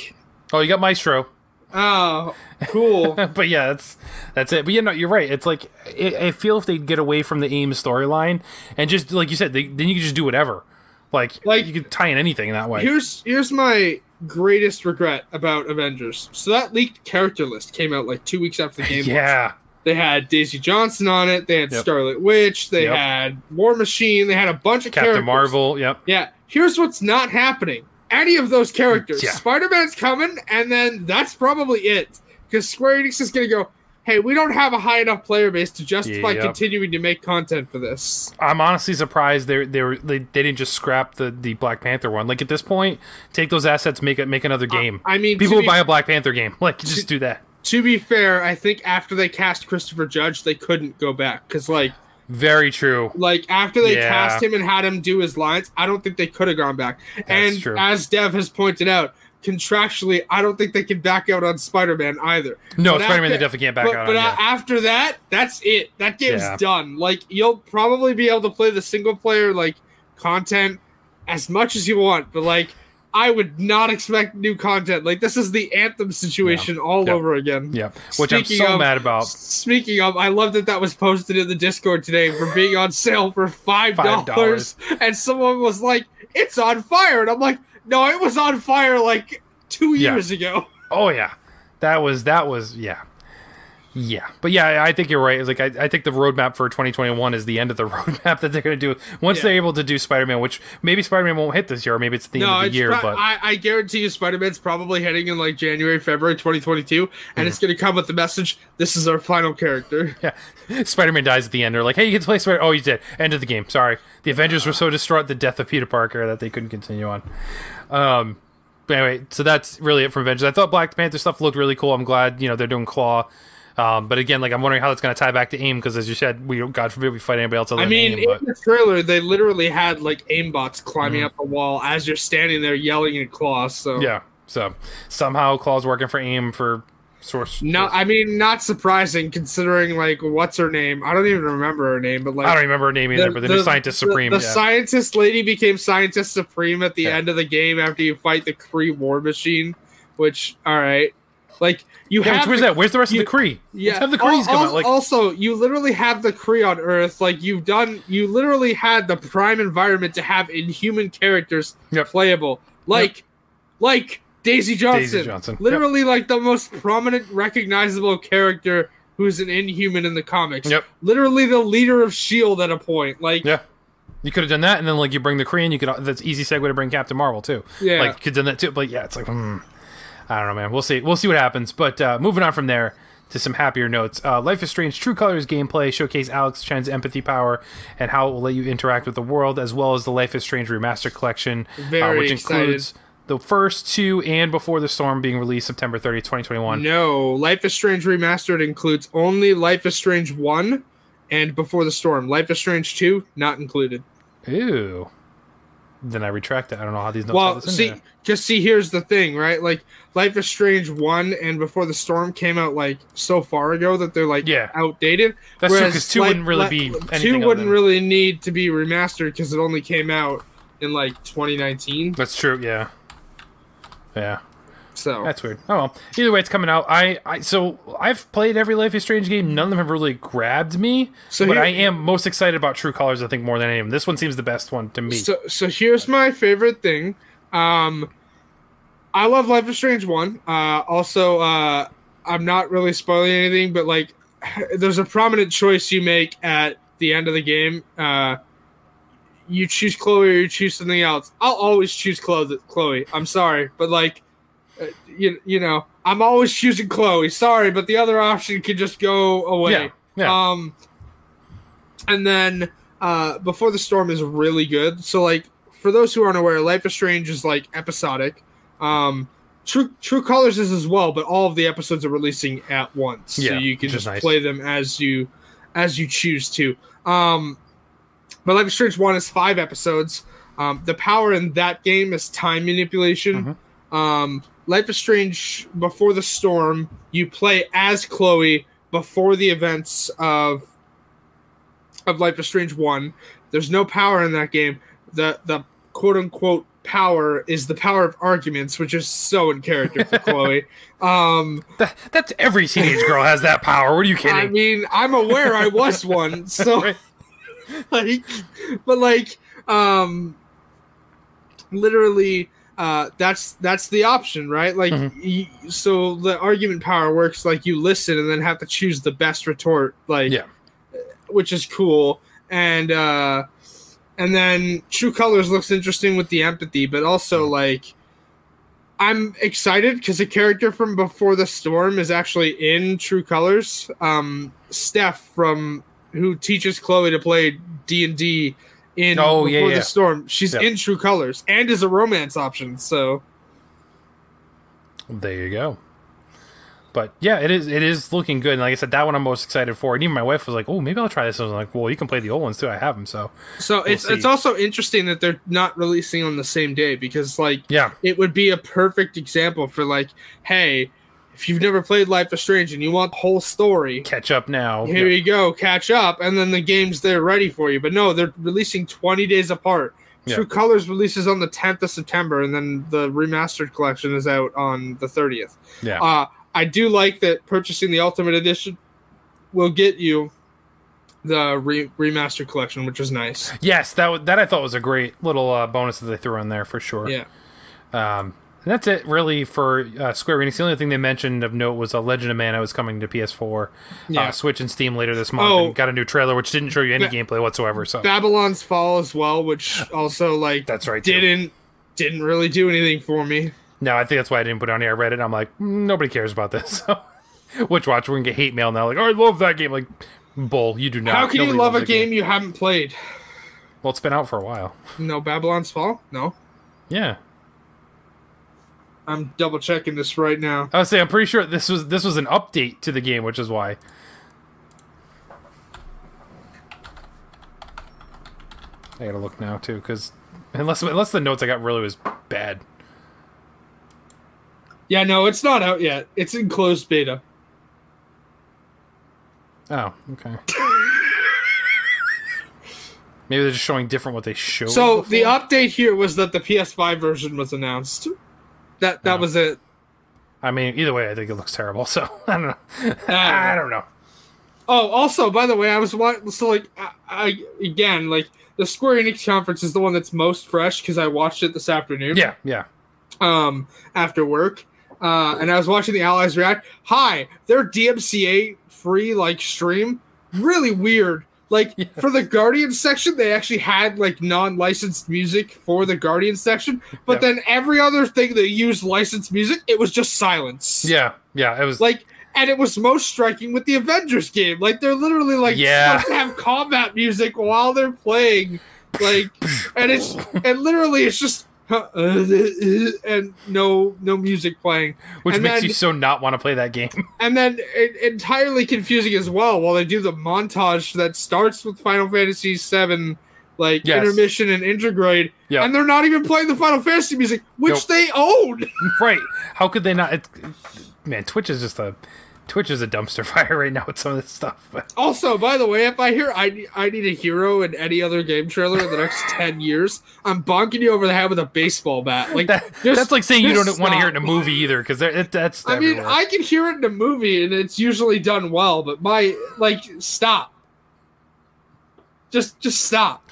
Oh, you got Maestro. Oh, cool. but yeah, that's that's it. But you know, you're right. It's like I, I feel if they get away from the aim storyline and just like you said, they, then you can just do whatever. Like, Like- you could tie in anything that way. Here's here's my greatest regret about Avengers. So that leaked character list came out like two weeks after the game. yeah, They had Daisy Johnson on it. They had Yep. Scarlet Witch. They Yep. had War Machine. They had a bunch of characters. Captain characters. Marvel. Yep. Yeah. Here's what's not happening. Any of those characters. Yeah. Spider Man's coming, and then that's probably it. Because Square Enix is going to go, hey, we don't have a high enough player base to justify Yep. continuing to make content for this. I'm honestly surprised they they were they, they didn't just scrap the, the Black Panther one. Like at this point, take those assets, make it make another game. I mean, People to would be, buy a Black Panther game. Like just do that. to be fair, I think after they cast Christopher Judge, they couldn't go back. Because, like, Very true. Like after they Yeah. cast him and had him do his lines, I don't think they could have gone back. and true. as Dev has pointed out, contractually, I don't think they can back out on Spider-Man either. No, Spider Man they definitely can't back but out but on. yeah. after that, that's it. That game's Yeah. done. Like you'll probably be able to play the single player like content as much as you want, but like I would not expect new content. Like this is the Anthem situation all Yeah. over again. Yeah, which I'm so of- mad about. Speaking of, I love that that was posted in the Discord today for being on sale for five dollars, and someone was like, "It's on fire," and I'm like, "No, it was on fire like two Yeah. years ago." Oh yeah, that was that was yeah, yeah. But yeah, I think you're right. Like I, I think the roadmap for 2021 is the end of the roadmap that they're going to do once Yeah. they're able to do Spider-Man, which maybe Spider-Man won't hit this year, or maybe it's the No, end of the year. pro- but I, I guarantee you, Spider Man's probably hitting in like January, February 2022, and Hmm. it's going to come with the message: "This is our final character." yeah, Spider-Man dies at the end. They're like, hey, you get to play Spider. Oh, he's dead. End of the game. Sorry, the Avengers were so distraught at the death of Peter Parker that they couldn't continue on. Um. But anyway, so that's really it from Avengers. I thought Black Panther stuff looked really cool. I'm glad you know they're doing Claw. Um, but again, like I'm wondering how that's going to tie back to AIM because, as you said, we God forbid we fight anybody else I than mean, AIM. But in the trailer, they literally had like aimbots climbing Mhm. up the wall as you're standing there yelling at Claw. So Yeah. So somehow Claw's working for AIM for source. No, I mean not surprising considering like what's her name? I don't even remember her name, but like I don't remember her name either, but the, new scientist the- supreme. The, yeah. scientist lady became scientist supreme at the Yeah. end of the game after you fight the Kree war machine. Which, all right, like you yeah, have. where's the- that? Where's the rest you- of the Kree? Yeah, Let's have the Krees come out. Like, also, you literally have the Kree on Earth. Like you've done, you literally had the prime environment to have inhuman characters Yep. playable, like, like Daisy Johnson. Daisy Johnson, yep. literally like the most prominent, recognizable character who's an inhuman in the comics. Yep. Literally the leader of Shield at a point. Like, yeah. You could have done that, and then like you bring the Kree, and you could. That's easy segue to bring Captain Marvel too. Yeah. Like you could have done that too. But yeah, it's like, hmm, I don't know, man. We'll see. We'll see what happens. But uh, moving on from there to some happier notes. Uh, Life is Strange True Colors gameplay showcase Alex Chen's empathy power and how it will let you interact with the world, as well as the Life is Strange remaster collection, uh, which excited. includes the first two and Before the Storm being released September 30th, 2021. no, Life is Strange Remastered includes only Life is Strange 1 and Before the Storm. Life is Strange 2, not included. Ew. Then I retract it. I don't know how these notes well, see, there. just see, here's the thing, right? Like, Life is Strange 1 and Before the Storm came out, like, so far ago that they're, like, Yeah. outdated. That's true because two like, wouldn't really be. Two wouldn't really need to be remastered because it only came out in, like, 2019. That's true. Yeah. Yeah. So, That's weird. Oh well. Either way, it's coming out. I, I so I've played every Life is Strange game. None of them have really grabbed me. So but here- I am most excited about True Colors. I think more than any of them. This one seems the best one to me. So so here's my favorite thing. Um I love Life is Strange 1. Uh also uh I'm not really spoiling anything, but like there's a prominent choice you make at the end of the game. Uh you choose Chloe or you choose something else. I'll always choose Chloe. Chloe. I'm sorry, but like you, you know, I'm always choosing Chloe. Sorry, but the other option can just go away. yeah. Yeah. Um, and then uh, Before the Storm is really good. So like for those who aren't aware, Life is Strange is like episodic. Um, True True Colors is as well, but all of the episodes are releasing at once, Yeah, so you can just nice. play them as you as you choose to. Um, but Life is Strange one is five episodes. Um, the power in that game is time manipulation. Mm-hmm. Um, Life is Strange Before the Storm, you play as Chloe before the events of of Life is Strange one. There's no power in that game. The the quote unquote power is the power of arguments, which is so in character for Chloe. Um, That, that's every teenage girl has that power. What are you kidding? I mean, I'm aware I was one, so Right. like, but like, um, literally, uh, that's that's the option, right? Like, Mhm. y- so the argument power works like you listen and then have to choose the best retort, like, Yeah. which is cool, and uh, and then True Colors looks interesting with the empathy, but also like. I'm excited because a character from Before the Storm is actually in True Colors. Um, Steph from who teaches Chloe to play D and D in Oh, Before yeah, yeah. the Storm. She's in True Colors and is a romance option. So There you go. But yeah, it is it is looking good. And like I said, that one I'm most excited for. And even my wife was like, "Oh, maybe I'll try this." I was like, "Well, you can play the old ones too. I have them." So so it's see. it's also interesting that they're not releasing on the same day because like yeah, it would be a perfect example for like, hey, if you've never played Life is Strange and you want the whole story, catch up now. here Yeah. you go, catch up, and then the game's there ready for you. But no, they're releasing 20 days apart. Yeah. True Colors releases on the 10th of September, and then the remastered collection is out on the 30th. Yeah. Uh, I do like that purchasing the Ultimate Edition will get you the re- remastered collection, which is nice. Yes, that wa- that I thought was a great little uh, bonus that they threw in there for sure. Yeah. Um, and that's it really for uh, Square Enix. The only thing they mentioned of note was a Legend of Mana was coming to PS4, Yeah. uh, Switch, and Steam later this month, Oh. and got a new trailer which didn't show you any Ba- gameplay whatsoever. So Babylon's Fall as well, which also like that's right. didn't didn't really do anything for me. No, I think that's why I didn't put it on here. I read it. and I'm like, "Mm, nobody cares about this. Which watch we're gonna get hate mail now. Like, oh, I love that game. Like, bull, you do not. How can you love a that game you haven't played? Well, it's been out for a while. No Babylon's Fall? No. Yeah, I'm double checking this right now. I would say I'm pretty sure this was this was an update to the game, which is why. I gotta look now too, because unless unless the notes I got really was bad. Yeah, no, it's not out yet. It's in closed beta. Oh, okay. Maybe they're just showing different what they showed. So the update here was that the PS5 version was announced. That that was it. I mean, either way, I think it looks terrible. So I don't know. I don't know. Oh, also, by the way, I was watching. So, like, I, I again, like, the Square Enix conference is the one that's most fresh because I watched it this afternoon. Yeah, yeah. Um, after work, uh, and I was watching the Allies react. Hi, their DMCA free like stream. Really weird. Like Yeah. for the Guardian section, they actually had like non-licensed music for the Guardian section, but Yep. then every other thing that used licensed music, it was just silence. Yeah, yeah. It was Like, and it was most striking with the Avengers game. Like, they're literally like Yeah. have combat music while they're playing. Like, and it's and literally it's just and no no music playing, which and makes then- you so not want to play that game. and then it, entirely confusing as well. While they do the montage that starts with Final Fantasy VII, like Yes. intermission and intergrade, Yeah. and they're not even playing the Final Fantasy music, which Nope. they own. right? How could they not? It, man, Twitch is just a Twitch is a dumpster fire right now with some of this stuff. But Also, by the way, if I hear I need, I need a hero in any other game trailer in the next ten years, I'm bonking you over the head with a baseball bat. Like that, just- that's like saying you don't want to hear it in a movie either, because it, that's. I mean. I can hear it in a movie, and it's usually done well. But my like, stop. Just just stop.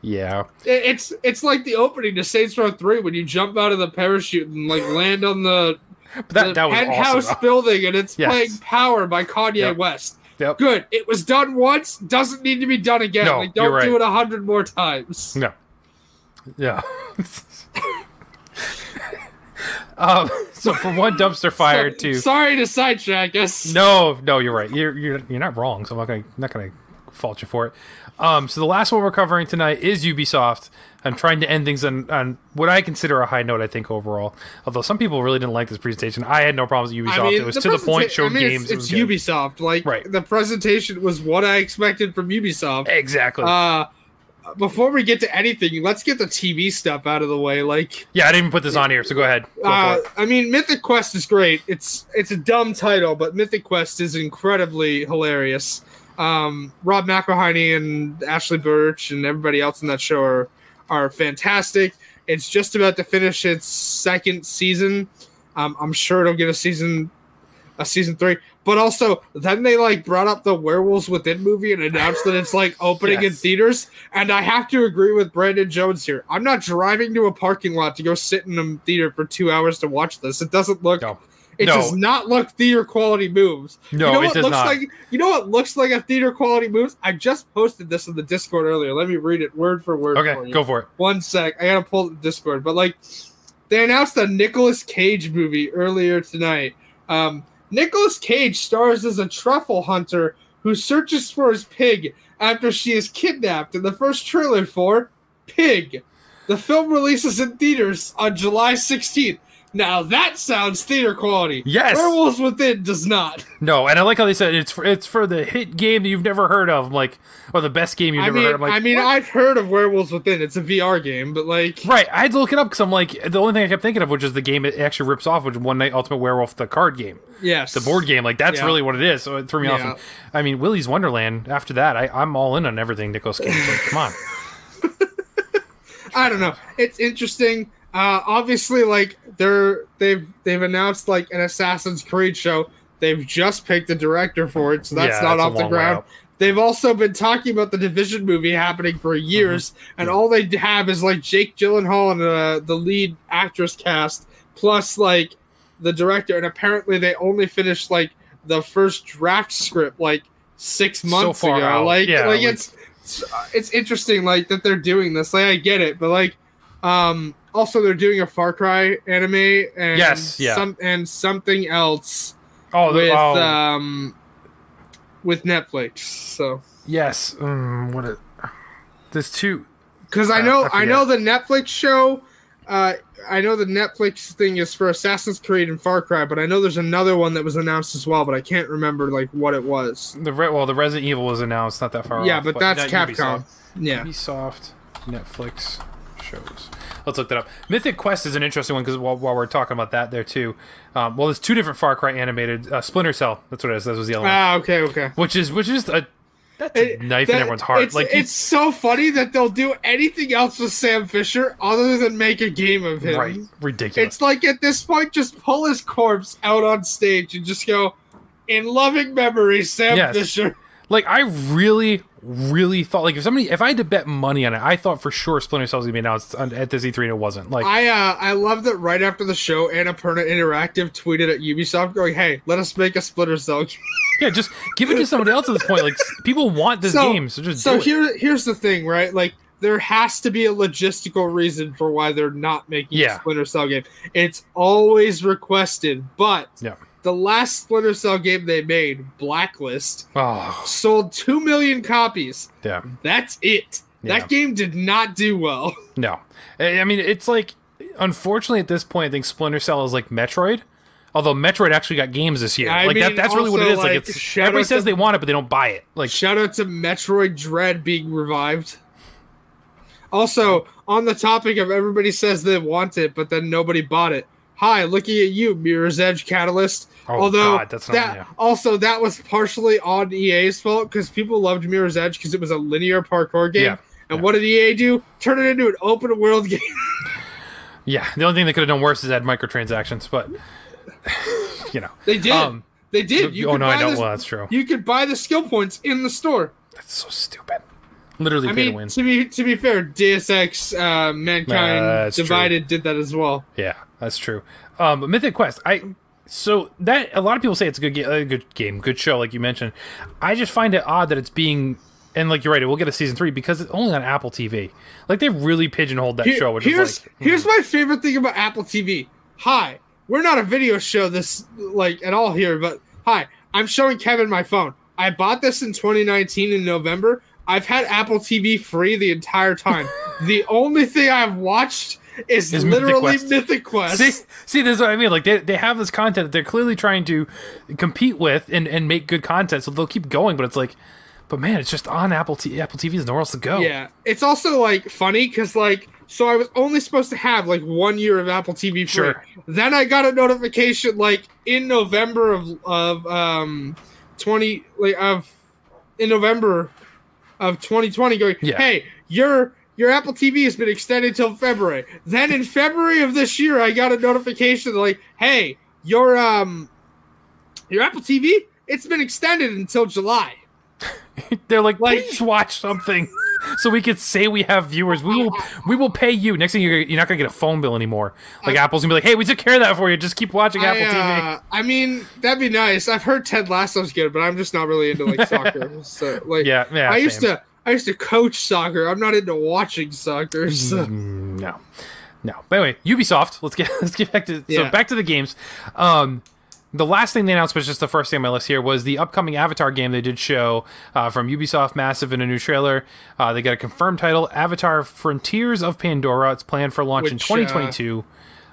yeah, It- It's it's like the opening to Saints Row Three when you jump out of the parachute and like land on the, but that the that was penthouse awesome. building, and it's Yes. playing "Power" by Kanye Yep. West. Yep. Good. It was done once. Doesn't need to be done again. No, like, don't right. do it a hundred more times. No. Yeah. um. So from one dumpster fire So- to Sorry to sidetrack us. no, no, you're right. You're you're you're not wrong. So I'm not gonna not gonna fault you for it. Um, so the last one we're covering tonight is Ubisoft. I'm trying to end things on, on what I consider a high note. I think overall, although some people really didn't like this presentation, I had no problems with Ubisoft. it was to the point, showed I mean, games. It's, it it's. Ubisoft. Like Right. the presentation was what I expected from Ubisoft. Exactly. Uh, before we get to anything, let's get the TV stuff out of the way. Like, yeah, I didn't even put this on here, so go ahead. Go uh. I mean, Mythic Quest is great. It's it's a dumb title, but Mythic Quest is incredibly hilarious. Um, Rob McElhenney and Ashly Burch and everybody else in that show are are fantastic. It's just about to finish its second season. Um, I'm sure it'll get a season a season three. But also, then they like brought up the Werewolves Within movie and announced that it's like opening in theaters. And I have to agree with Brandon Jones here. I'm not driving to a parking lot to go sit in a theater for two hours to watch this. It doesn't look. No. It No. does not look theater quality moves. No, you know it what does looks not. like. You know what looks like a theater quality moves. I just posted this in the Discord earlier. Let me read it word for word. for Okay, you go for it. one sec. I gotta pull the Discord, but like they announced a Nicolas Cage movie earlier tonight. Um, Nicolas Cage stars as a truffle hunter who searches for his pig after she is kidnapped in the first trailer for Pig. The film releases in theaters on July 16th. Now that sounds theater quality. Yes. Werewolves Within does not. No, and I like how they said it's for it's for the hit game that you've never heard of, like or the best game you've I never mean, heard of. Like, I mean, what? I've heard of Werewolves Within. It's a VR game, but like, Right, I had to look it up because I'm like the only thing I kept thinking of, which is the game it actually rips off, which is One Night Ultimate Werewolf, the card game, yes, the board game. Like that's Yeah. really what it is. So it threw me off. And, I mean, Willy's Wonderland. After that, I, I'm all in on everything Nicolas Cage. Like, come on, I don't know. It's interesting. Uh, obviously, like they're they've they've announced like an Assassin's Creed show. They've just picked a director for it, so that's Yeah, not that's off the ground. They've also been talking about the Division movie happening for years, and all they have is like Jake Gyllenhaal and uh, the lead actress cast, plus like the director. And apparently, they only finished like the first draft script like six So months far ago. out. Like, Yeah, like like- it's it's, it's interesting like that they're doing this. Like, I get it, but like, um, also they're doing a Far Cry anime and Yes, yeah. some and something else oh, with oh um with Netflix. So yes, mm, what a, there's two. because I Uh, know I I, know the Netflix show. Uh, I know the Netflix thing is for Assassin's Creed and Far Cry, but I know there's another one that was announced as well, but I can't remember like what it was. The Re- well, the Resident Evil was announced not that far. yeah, off, but that's Capcom. Ubisoft. Yeah, Ubisoft, Netflix shows. Let's look that up. Mythic Quest is an interesting one because while, while we're talking about that there too, um, well, there's two different Far Cry animated. Uh, Splinter Cell, that's what it is. That was the other one, ah, okay, okay. which is which is a that's a It- knife that- in everyone's heart. It's, like it's so funny that they'll do anything else with Sam Fisher other than make a game of him. right, ridiculous. It's like at this point, just pull his corpse out on stage and just go, "In loving memory, Sam Yes. Fisher." like I really, really thought like if somebody if I had to bet money on it, I thought for sure Splinter Cell was gonna be announced on, at this E3 and it wasn't. Like I uh, I love that right after the show, Annapurna Interactive tweeted at Ubisoft going, "Hey, let us make a Splinter Cell." game." yeah, just give it to somebody else at this point. Like people want this So- game, so just So here, here's the thing, right? Like there has to be a logistical reason for why they're not making Yeah. a Splinter Cell game. It's always requested, but Yeah. The last Splinter Cell game they made, Blacklist, Oh, sold two million copies. yeah. That's it. Yeah. That game did not do well. No, I mean it's like, unfortunately, at this point, I think Splinter Cell is like Metroid. Although Metroid actually got games this year, I like that, mean, that's really what it is. Like, like, it's everybody says to- they want it, but they don't buy it. Like, Shout out to Metroid Dread being revived. Also, on the topic of everybody says they want it, but then nobody bought it. Hi, looking at you, Mirror's Edge Catalyst. Oh, Although God, that's not- that yeah. also that was partially on EA's fault because people loved Mirror's Edge because it was a linear parkour game. Yeah, And yeah. what did EA do? Turn it into an open world game. yeah, the only thing they could have done worse is add microtransactions, but you know, They did. Um, they did. You oh no, I don't. Well, that's true. You could buy the skill points in the store. That's so stupid. Literally I pay to win. to be to be fair, Deus Ex uh, Mankind Uh, that's true. Divided did that as well. Yeah, that's true. Um, but Mythic Quest, I so that a lot of people say it's a good game, a good game, good show, like you mentioned. I just find it odd that it's being and like you're right, it will get a season three because it's only on Apple TV. Like they really pigeonholed that Here- show, which here's like hmm. here's my favorite thing about Apple TV. Hi, we're not a video show this like at all here, but hi, I'm showing Kevin my phone. I bought this in 2019 in November. I've had Apple TV free the entire time. the only thing I've watched is, Is Mythic literally Quest. Mythic Quest. See, see, this is what I mean. Like they, they have this content that they're clearly trying to compete with and, and make good content, so they'll keep going. But it's like, but man, it's just on Apple T- Apple TV. There's nowhere else to go. Yeah, it's also like funny because like so I was only supposed to have like one year of Apple TV free. Sure. Then I got a notification like in November of of um twenty like of in November of 2020 going Yeah. hey your your Apple TV has been extended till February. Then in February of this year I got a notification like hey your um your Apple TV it's been extended until July. They're like, Like- please watch something, so we could say we have viewers. We will, we will pay you. Next thing you're, you're not gonna get a phone bill anymore. Like Apple's gonna be like, hey, we took care of that for you. Just keep watching Apple I, TV. uh, I mean, that'd be nice. I've heard Ted Lasso's good, but I'm just not really into like soccer. So like, Yeah, yeah. I used to, I used to coach soccer. I'm not into watching soccer. So. Mm, no, no. But anyway, Ubisoft. Let's get let's get back to so back to the games. Um, the last thing they announced was just the first thing on my list here was the upcoming Avatar game they did show uh, from Ubisoft Massive in a new trailer. Uh, they got a confirmed title, Avatar: Frontiers of Pandora. It's planned for launch in Which, uh, 2022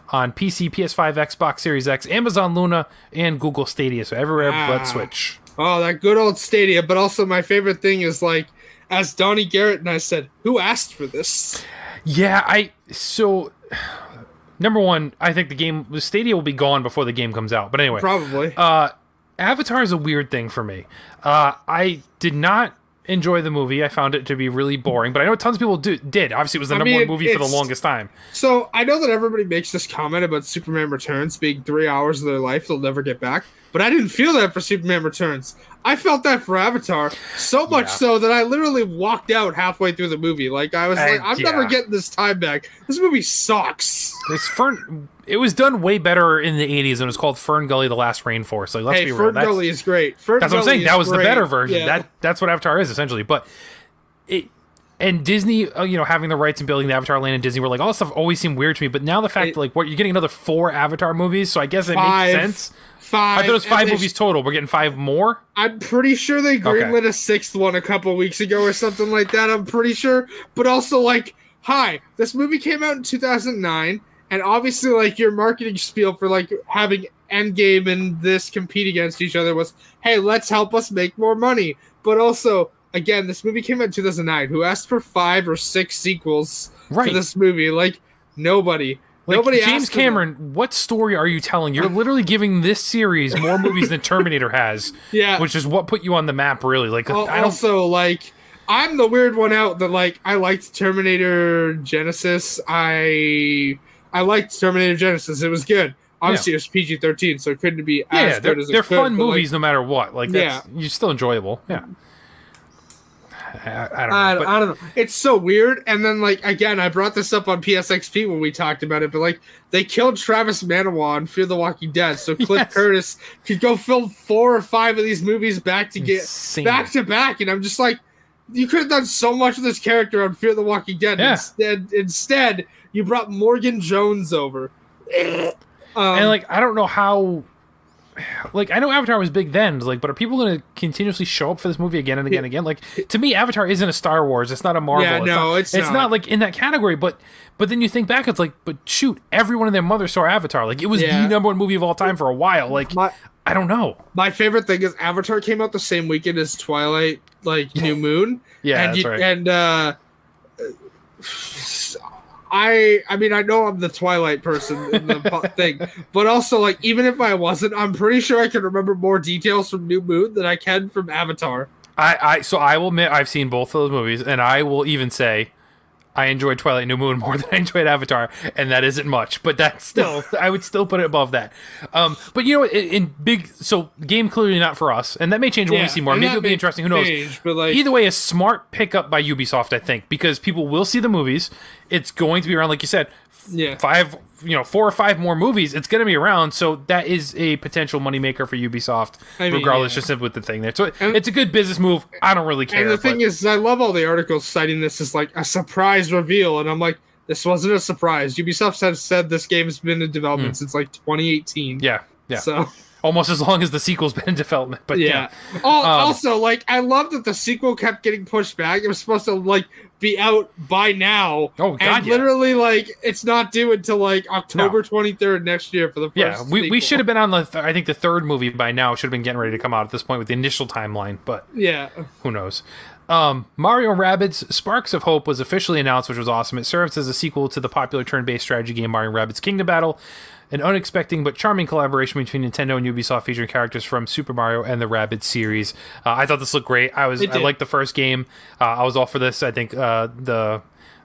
on PC, PS5, Xbox Series X, Amazon Luna, and Google Stadia. So everywhere Ah. but Switch. Oh, that good old Stadia. But also, my favorite thing is like, as Donnie Garrett and I said, who asked for this? Yeah, I so number one, I think the game the Stadia will be gone before the game comes out. But anyway, Probably. uh, Avatar is a weird thing for me. Uh, I did not enjoy the movie. I found it to be really boring. But I know tons of people do, did. Obviously, it was the I number mean, one movie for the longest time. So I know that everybody makes this comment about Superman Returns being three hours of their life they'll never get back, but I didn't feel that for Superman Returns. I felt that for Avatar so much Yeah. so that I literally walked out halfway through the movie. Like I was Uh, like, I'm never getting this time back. This movie sucks. This Fern, it was done way better in the '80s, and it was called Fern Gully: The Last Rainforest. Like, let's hey, be real. Fern Gully is great. Fern that's what I'm Gully saying. That was the great. better version. Yeah. That that's what Avatar is essentially. But it and Disney, uh, you know, having the rights and building the Avatar land in Disney, were like all this stuff always seemed weird to me. But now the fact, It- like, what you're getting another four Avatar movies, so I guess it Five. makes sense. five. I thought it was five movies total. We're getting five more. I'm pretty sure they greenlit a sixth one a couple weeks ago or something like that. I'm pretty sure. But also, like, hi, this movie came out in 2009, and obviously, like, your marketing spiel for like having Endgame and this compete against each other was, hey, let's help us make more money. But also, again, this movie came out in 2009. Who asked for five or six sequels Right. to this movie? Like, nobody. Like, nobody James asked for that. Cameron, what story are you telling? You're literally giving this series more movies than Terminator has, Yeah. which is what put you on the map, really. Like, Al- I also like I'm the weird one out that like I liked Terminator Genisys. I I liked Terminator Genisys. It was good. Obviously, it was PG thirteen, so it couldn't be as yeah, they're, good as it they're could, fun but, like, movies no matter what. Like, that's, you're still enjoyable. Yeah. I, I don't know. I, but- I don't know. It's so weird. And then, like, again, I brought this up on PSXP when we talked about it, but like, they killed Travis Manawa in Fear the Walking Dead, so Cliff Yes. Curtis could go film four or five of these movies back to get Insane. back to back, and I'm just like, you could have done so much with this character on Fear the Walking Dead. Yeah. Instead, instead, you brought Morgan Jones over. Um, and like I don't know how like I know Avatar was big then, like, but are people going to continuously show up for this movie again and again and again? Like, to me, Avatar isn't a Star Wars. It's not a Marvel. Yeah, it's no, not, it's it's not. not like in that category. But but then you think back, it's like, but shoot, everyone and their mother saw Avatar. Like, it was Yeah. the number one movie of all time for a while. Like, my, I don't know. my favorite thing is Avatar came out the same weekend as Twilight, like New Moon. Yeah, and that's you- right. and uh I I mean I know I'm the Twilight person in the thing, but also like even if I wasn't, I'm pretty sure I can remember more details from New Moon than I can from Avatar. I, I so I will admit I've seen both of those movies, and I will even say I enjoyed Twilight New Moon more than I enjoyed Avatar, and that isn't much, but that's still I would still put it above that. Um, but you know, in, in big so game clearly not for us, and that may change when we see more. Maybe it'll be interesting. Who knows? change, but like Either way, a smart pickup by Ubisoft, I think, because people will see the movies. It's going to be around, like you said, yeah. five, you know, four or five more movies. It's going to be around, so that is a potential moneymaker for Ubisoft, I mean, regardless, yeah. just with the thing there. So And- it's a good business move. I don't really care. And the but- thing is, I love all the articles citing this as like a surprise reveal, and I'm like, this wasn't a surprise. Ubisoft has said this game has been in development since like 2018. Hmm. yeah, yeah. So almost as long as the sequel's been in development. But yeah, yeah. Um, also, like I love that the sequel kept getting pushed back. It was supposed to like be out by now. Oh, God, yeah. literally like it's not due until like October twenty third next year for the first. yeah, we, we should have been on the th- I think the third movie by now should have been getting ready to come out at this point with the initial timeline, but Yeah, who knows. Um, Mario Rabbids Sparks of Hope was officially announced, which was awesome. It serves as a sequel to the popular turn-based strategy game Mario Rabbids Kingdom Battle, an unexpected but charming collaboration between Nintendo and Ubisoft featuring characters from Super Mario and the Rabbids series. Uh, I thought this looked great. I was I liked the first game. Uh, I was all for this. I think uh, the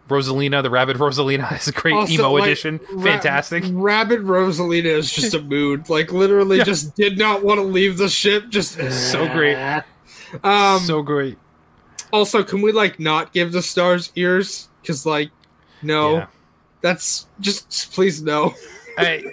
Rosalina, the Rabbid Rosalina, is a great Also, emo like, edition. Ra- Fantastic. Rabbid Rosalina is just a mood. Like literally, Yeah. just did not want to leave the ship. Just So great. Um. so great. also, can we like not give the stars ears? Because like, no, Yeah. that's just please no. I,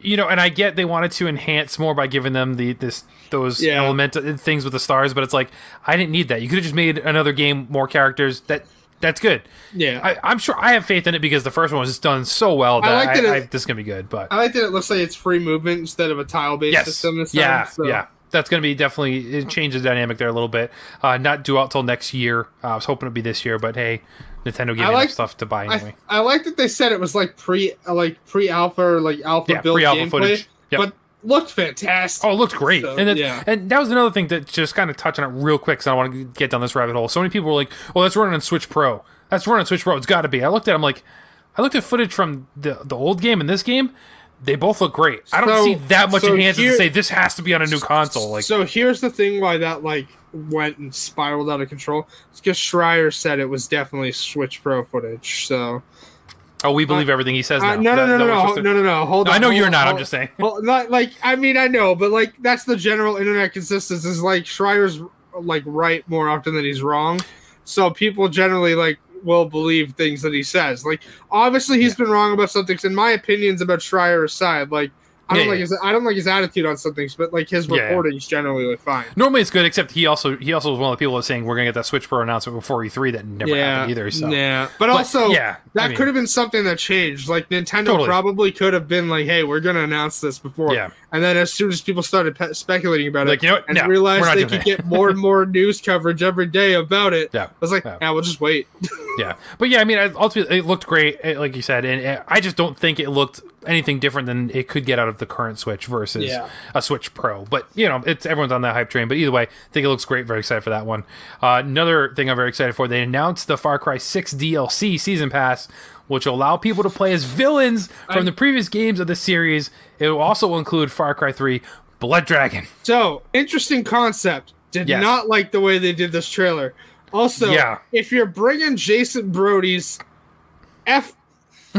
you know, and I get they wanted to enhance more by giving them the this those Yeah. element things with the stars, but it's like I didn't need that. You could have just made another game more characters. That that's good. Yeah, I, I'm sure I have faith in it because the first one was just done so well that I, like that it- I- this is gonna be good. But I like that it looks like it's free movement instead of a tile based yes, system. This time, yeah, so- yeah. That's going to be definitely it changes the dynamic there a little bit. Uh, not due out till next year. Uh, I was hoping it'd be this year, but hey, Nintendo gave me like- stuff to buy anyway. I, I like that they said it was like pre like pre alpha or like alpha Yeah, build gameplay, footage. Yep. but looked fantastic. Oh, it looked great, So, and that, yeah. and that was another thing that just kind of touch on it real quick because I don't want to get down this rabbit hole. So many people were like, "Well, that's running on Switch Pro. That's running on Switch Pro. It's got to be." I looked at, it, I'm like, I looked at footage from the the old game and this game. They both look great. I don't So- see that much so enhancement here- to say this has to be on a new console. Like, so here's the thing why that like went and spiraled out of control. It's because Schreier said it was definitely Switch Pro footage. So oh, we believe everything he says uh, now. no, no, That- no, no, was no, no, no, no. Hold on. I know hold you're not. I'm just saying. Well, not like I mean I know, but like that's the general internet consensus is like Schreier's like right more often than he's wrong. So people generally like will believe things that he says. Like obviously he's been wrong about some things. In my opinions about Schreier aside, like I don't Yeah, like yeah. his I don't like his attitude on some things, but like his Yeah, yeah. reporting's generally like fine. Normally it's good, except he also he also was one of the people that was saying we're gonna get that Switch Pro announcement before E3. That never happened either. So Yeah, but, But, also yeah, that I mean- could have been something that changed. Like Nintendo Totally. probably could have been like, "Hey, we're gonna announce this before," Yeah. And then as soon as people started pe- speculating about Like, it, you know what? and No, realized they could that. get more and more news coverage every day about it, Yeah. I was like, Yeah. "Yeah, we'll just wait." Yeah, but yeah, I mean, ultimately, it looked great, eh, like you said, and eh, I just don't think it looked anything different than it could get out of the current Switch versus Yeah. a Switch Pro. But you know, it's everyone's on that hype train. But either way, I think it looks great. Very excited for that one. Uh, another thing I'm very excited for: they announced the Far Cry 6 DLC season pass. Which will allow people to play as villains from I- the previous games of the series. It will also include Far Cry 3 Blood Dragon. so interesting concept. Did Yes. not like the way they did this trailer. Also, Yeah. if you're bringing Jason Brody's F.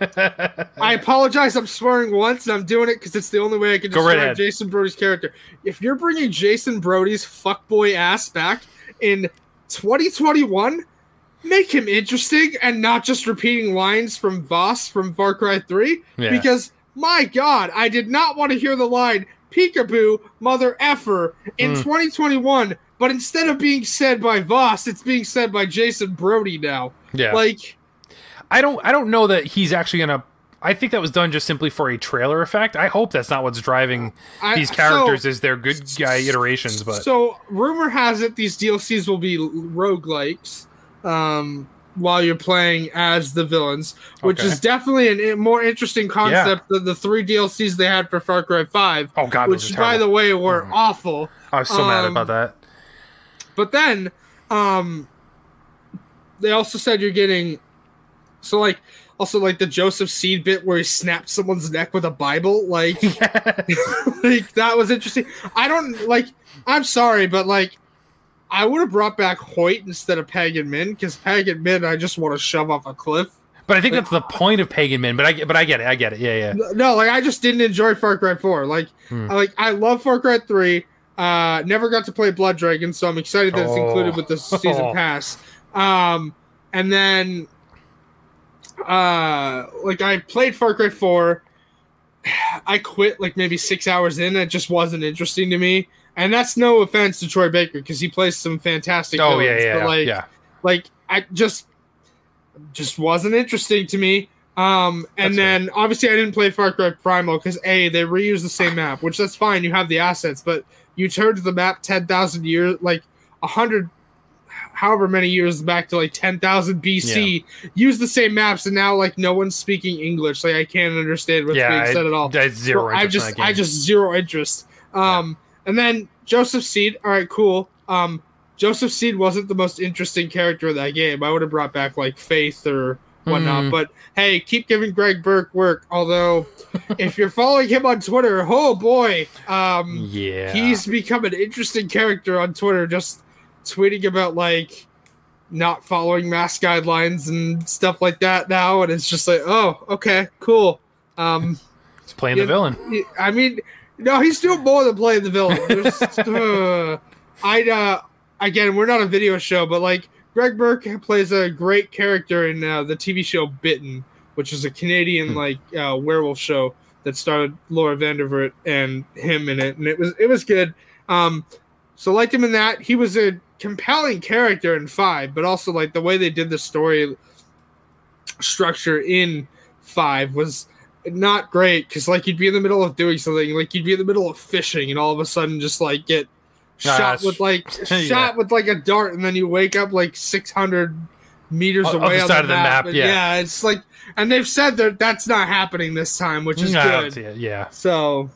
I apologize. I'm swearing once, and I'm doing it because it's the only way I can Go right describe ahead. Jason Brody's character. If you're bringing Jason Brody's fuckboy ass back in 2021, make him interesting and not just repeating lines from Vaas from Far Cry 3. Yeah. Because my God, I did not want to hear the line "Peekaboo, mother effer" in Mm. 2021. But instead of being said by Vaas, it's being said by Jason Brody now. Yeah, Like, I don't I don't know that he's actually gonna. I think that was done just simply for a trailer effect. I hope that's not what's driving I- these so- characters is their good guy iterations. But So rumor has it these DLCs will be roguelikes um, while you're playing as the villains, which Okay. is definitely a more interesting concept than the three DLCs they had for Far Cry 5, oh god, which by the way were Mhm. awful. I was so mad um, about that. But then um, they also said you're getting so like also like the Joseph Seed bit where he snapped someone's neck with a Bible, like like that was interesting. I don't like. I'm sorry, but like, I would have brought back Hoyt instead of Pagan Min because Pagan Min I just want to shove off a cliff. but I think that's the point of Pagan Min. But I get, but I get it. I get it. Yeah, yeah. No, like I just didn't enjoy Far Cry 4. Like, Hmm. I like I love Far Cry 3. Uh, never got to play Blood Dragon, so I'm excited that it's Oh. included with the season pass. Um, and then, uh, like I played Far Cry 4. I quit like maybe six hours in. It just wasn't interesting to me. And that's no offense to Troy Baker because he plays some fantastic. Oh yeah, villains, yeah, but, yeah. like, yeah. like I just just wasn't interesting to me. Um, and That's then obviously I didn't play Far Cry Primal because a they reuse the same map, which that's fine. You have the assets, but you turn the map ten thousand years, like a hundred, however many years back to like ten thousand BC. Use the same maps, and now like no one's speaking English. Like I can't understand what's yeah, being said at all. I, zero So I just I just zero interest. Um, and then Joseph Seed. All right, cool. Um, Joseph Seed wasn't the most interesting character in that game. I would have brought back like Faith or whatnot. Mm. But hey, keep giving Greg Bryk work. Although, if you're following him on Twitter, oh boy, um, yeah, he's become an interesting character on Twitter. Just tweeting about like not following mask guidelines and stuff like that now, and it's just like, oh, okay, cool. Um, he's playing yeah. the villain. I mean, no, he's doing more than playing the villain. Uh, I'd uh, again, we're not a video show, but like Greg Bryk plays a great character in uh, the TV show Bitten, which is a Canadian Hmm. like uh, werewolf show that starred Laura Vandervoort and him in it, and it was it was good. Um, so liked him in that. He was a compelling character in Five, but also like the way they did the story structure in Five was not great because like you'd be in the middle of doing something like you'd be in the middle of fishing and all of a sudden just like get shot with like Yeah. shot with like a dart and then you wake up like 600 meters O- away other on side the of the map, map, and yeah. it's like and they've said that that's not happening this time which is No, good. Yeah, so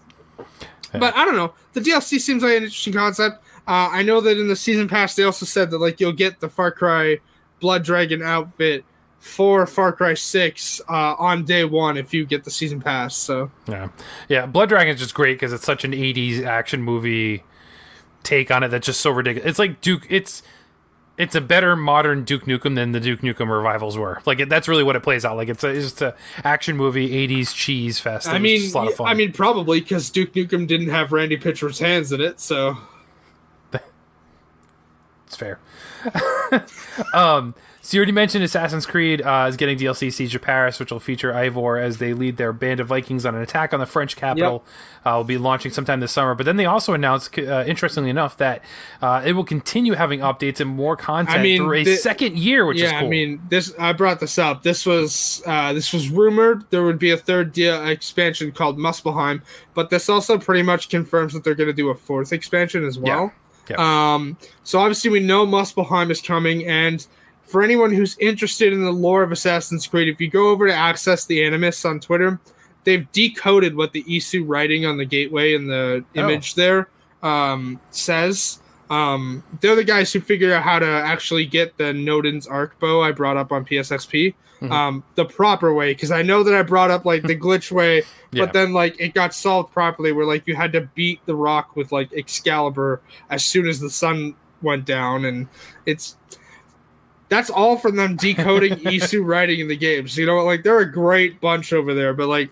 but i don't know. The dlc seems like an interesting concept. Uh, i know that in the season pass they also said that like you'll get the far cry blood dragon outfit for far cry 6 uh, on day one if you get the season pass so yeah, yeah. Blood Dragon is just great because it's such an '80s action movie take on it that's just so ridiculous. It's like Duke. It's it's a better modern Duke Nukem than the Duke Nukem revivals were. Like it, that's really what it plays out. Like it's a, it's just a action movie '80s cheese fest. I mean, a lot of fun. I mean, probably because Duke Nukem didn't have Randy Pitchford's hands in it, so It's fair. um, so you already mentioned Assassin's Creed uh, is getting DLC Siege of Paris, which will feature Eivor as they lead their band of Vikings on an attack on the French capital. Uh, will be launching sometime this summer. But then they also announced, uh, interestingly enough, that uh, it will continue having updates and more content I mean, through a second year, which is yeah. cool. I mean, this I brought this up. This was uh, this was rumored there would be a third dia expansion called Muspelheim, but this also pretty much confirms that they're going to do a fourth expansion as well. Yeah. Um, so obviously we know Muspelheim is coming, and for anyone who's interested in the lore of Assassin's Creed, if you go over to Access the Animus on Twitter, they've decoded what the Isu writing on the gateway and the Oh. image there um, says. Um, they're the guys who figured out how to actually get the Noden's arc bow I brought up on PSXP Mhm. um, the proper way because I know that I brought up like the glitch way, Yeah. but then like it got solved properly where like you had to beat the rock with like Excalibur as soon as the sun went down, and it's that's all from them decoding Isu writing in the games. You know, like they're a great bunch over there, but like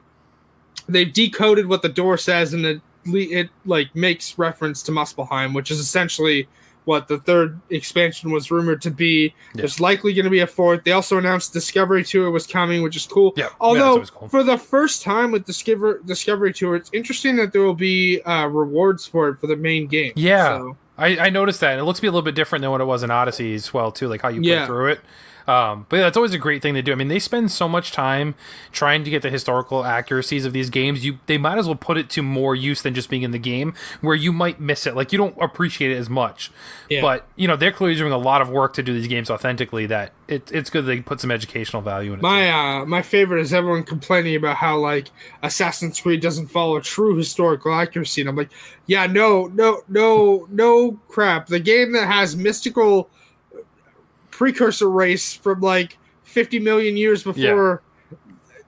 they've decoded what the door says and it it like makes reference to Muspelheim, which is essentially what the third expansion was rumored to be. Yeah. There's likely going to be a fourth. They also announced Discovery Tour was coming, which is cool. Yeah, yeah, Although always cool. for the first time with Discover Discovery Tour, it's interesting that there will be uh, rewards for it for the main game. Yeah. So, I, I noticed that. It looks to be a little bit different than what it was in Odyssey as well, too, like how you play through it. Um, but that's always a great thing to do. I mean, they spend so much time trying to get the historical accuracies of these games. You they might as well put it to more use than just being in the game, where you might miss it. Like you don't appreciate it as much. Yeah. But you know, they're clearly doing a lot of work to do these games authentically. That it, it's good they put some educational value in it. my uh, my favorite is everyone complaining about how like Assassin's Creed doesn't follow true historical accuracy, and I'm like, yeah, no, no, no, no crap. The game that has mystical precursor race from like 50 million years before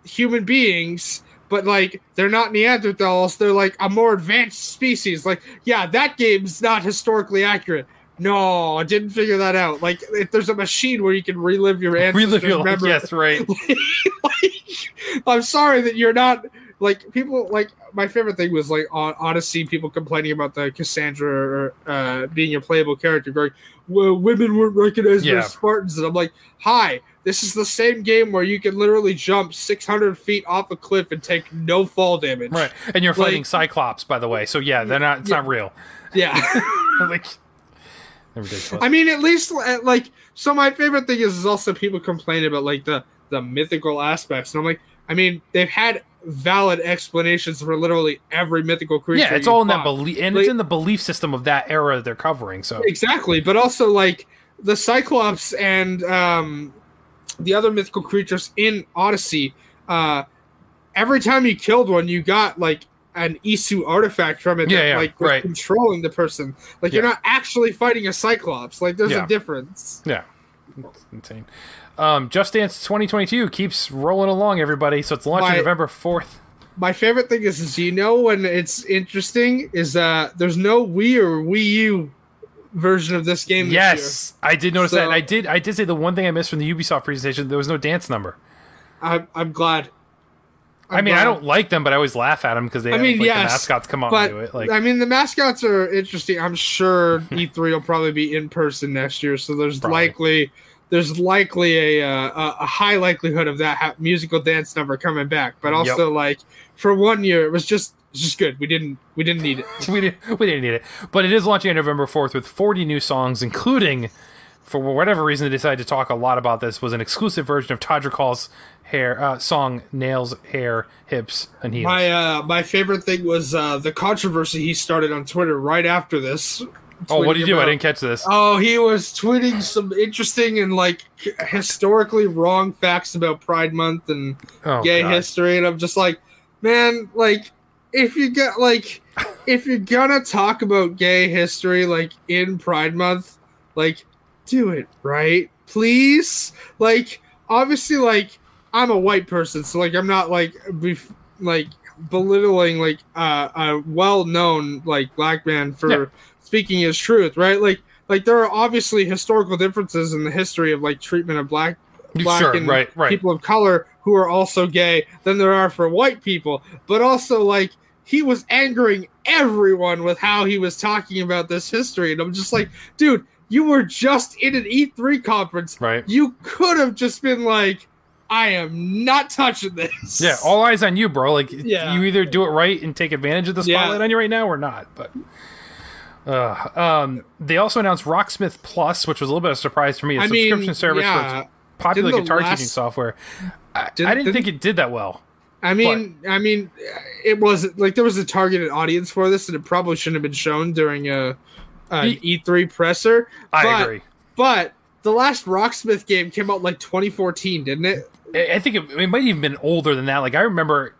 human beings. But like they're not Neanderthals, they're like a more advanced species. Like, yeah, that game's not historically accurate. No, I didn't figure that out. Like, if there's a machine where you can relive your ancestors, Relive your memory- Yes, right. like, I'm sorry that you're not like people like my favorite thing was like on Odyssey people complaining about the Kassandra or, uh, being a playable character going well women weren't recognized Yeah. as Spartans and I'm like hi this is the same game where you can literally jump 600 feet off a cliff and take no fall damage Right. And you're Like- fighting Cyclops, by the way. So yeah, they're not. It's not real. yeah like. I mean, at least uh, like so. My favorite thing is, is also people complain about like the the mythical aspects, and I'm like, I mean, they've had valid explanations for literally every mythical creature. Yeah, it's all in that belief, and Like- it's in the belief system of that era they're covering. So Exactly, but also like the Cyclops and um, the other mythical creatures in Odyssey. Uh, every time you killed one, you got like an Isu artifact from it Yeah, that yeah, like right. controlling the person. Like you're not actually fighting a Cyclops. Like there's Yeah. a difference. yeah, it's insane. Um, Just Dance 2022 keeps rolling along, everybody. So it's launching My- November 4th. My favorite thing is, is you know when it's interesting is uh there's no Wii or Wii U version of this game. This Yes, I did notice that. And I did. I did say the one thing I missed from the Ubisoft presentation. There was no dance number. I'm, I'm glad. i I'm mean, I don't like them, but I always laugh at them because they I have, mean, like, yes, the mascots come out and do it. Like, I mean, the mascots are interesting. I'm sure E3 will probably be in person next year, so there's Probably. likely there's likely a uh, a, a high likelihood of that ha- musical dance number coming back. But also, like for one year, it was just it's just good. We didn't we didn't need it. we didn't we didn't need it, but it is launching on November fourth with forty new songs, including, for whatever reason, they decided to talk a lot about this. Was an exclusive version of Todrick Hall's hair uh, song "Nails, Hair, Hips, and Heels." My uh, my favorite thing was uh, the controversy he started on Twitter right after this. Oh, what did you do? I didn't catch this. Oh, he was tweeting some interesting and like historically wrong facts about Pride Month and Oh, gay God. history, and I'm just like, man, like if you get like if you're gonna talk about gay history like in Pride Month, like do it right, please. Like obviously, like I'm a white person, so like I'm not like bef- like belittling like uh, a well-known like black man for Yeah. Speaking his truth, right? Like like there are obviously historical differences in the history of like treatment of black black sure, and right, right. people of color who are also gay than there are for white people. But also, like, he was angering everyone with how he was talking about this history. And I'm just like, dude, you were just in an E3 conference. right. You could have just been like, I am not touching this. Yeah, all eyes on you, bro. Like, Yeah. you either do it right and take advantage of the Yeah. spotlight on you right now, or not. But, uh, um, they also announced Rocksmith Plus, which was a little bit of a surprise for me. A I mean, subscription service yeah. for popular guitar last- teaching software. I, Didn't- I didn't didn't- think it did that well. I mean, I mean, it was like there was a targeted audience for this, and it probably shouldn't have been shown during a an E- E3 presser. I But- agree. But the last Rocksmith game came out like 2014, didn't it? I I think it, it might even been older than that. Like I remember,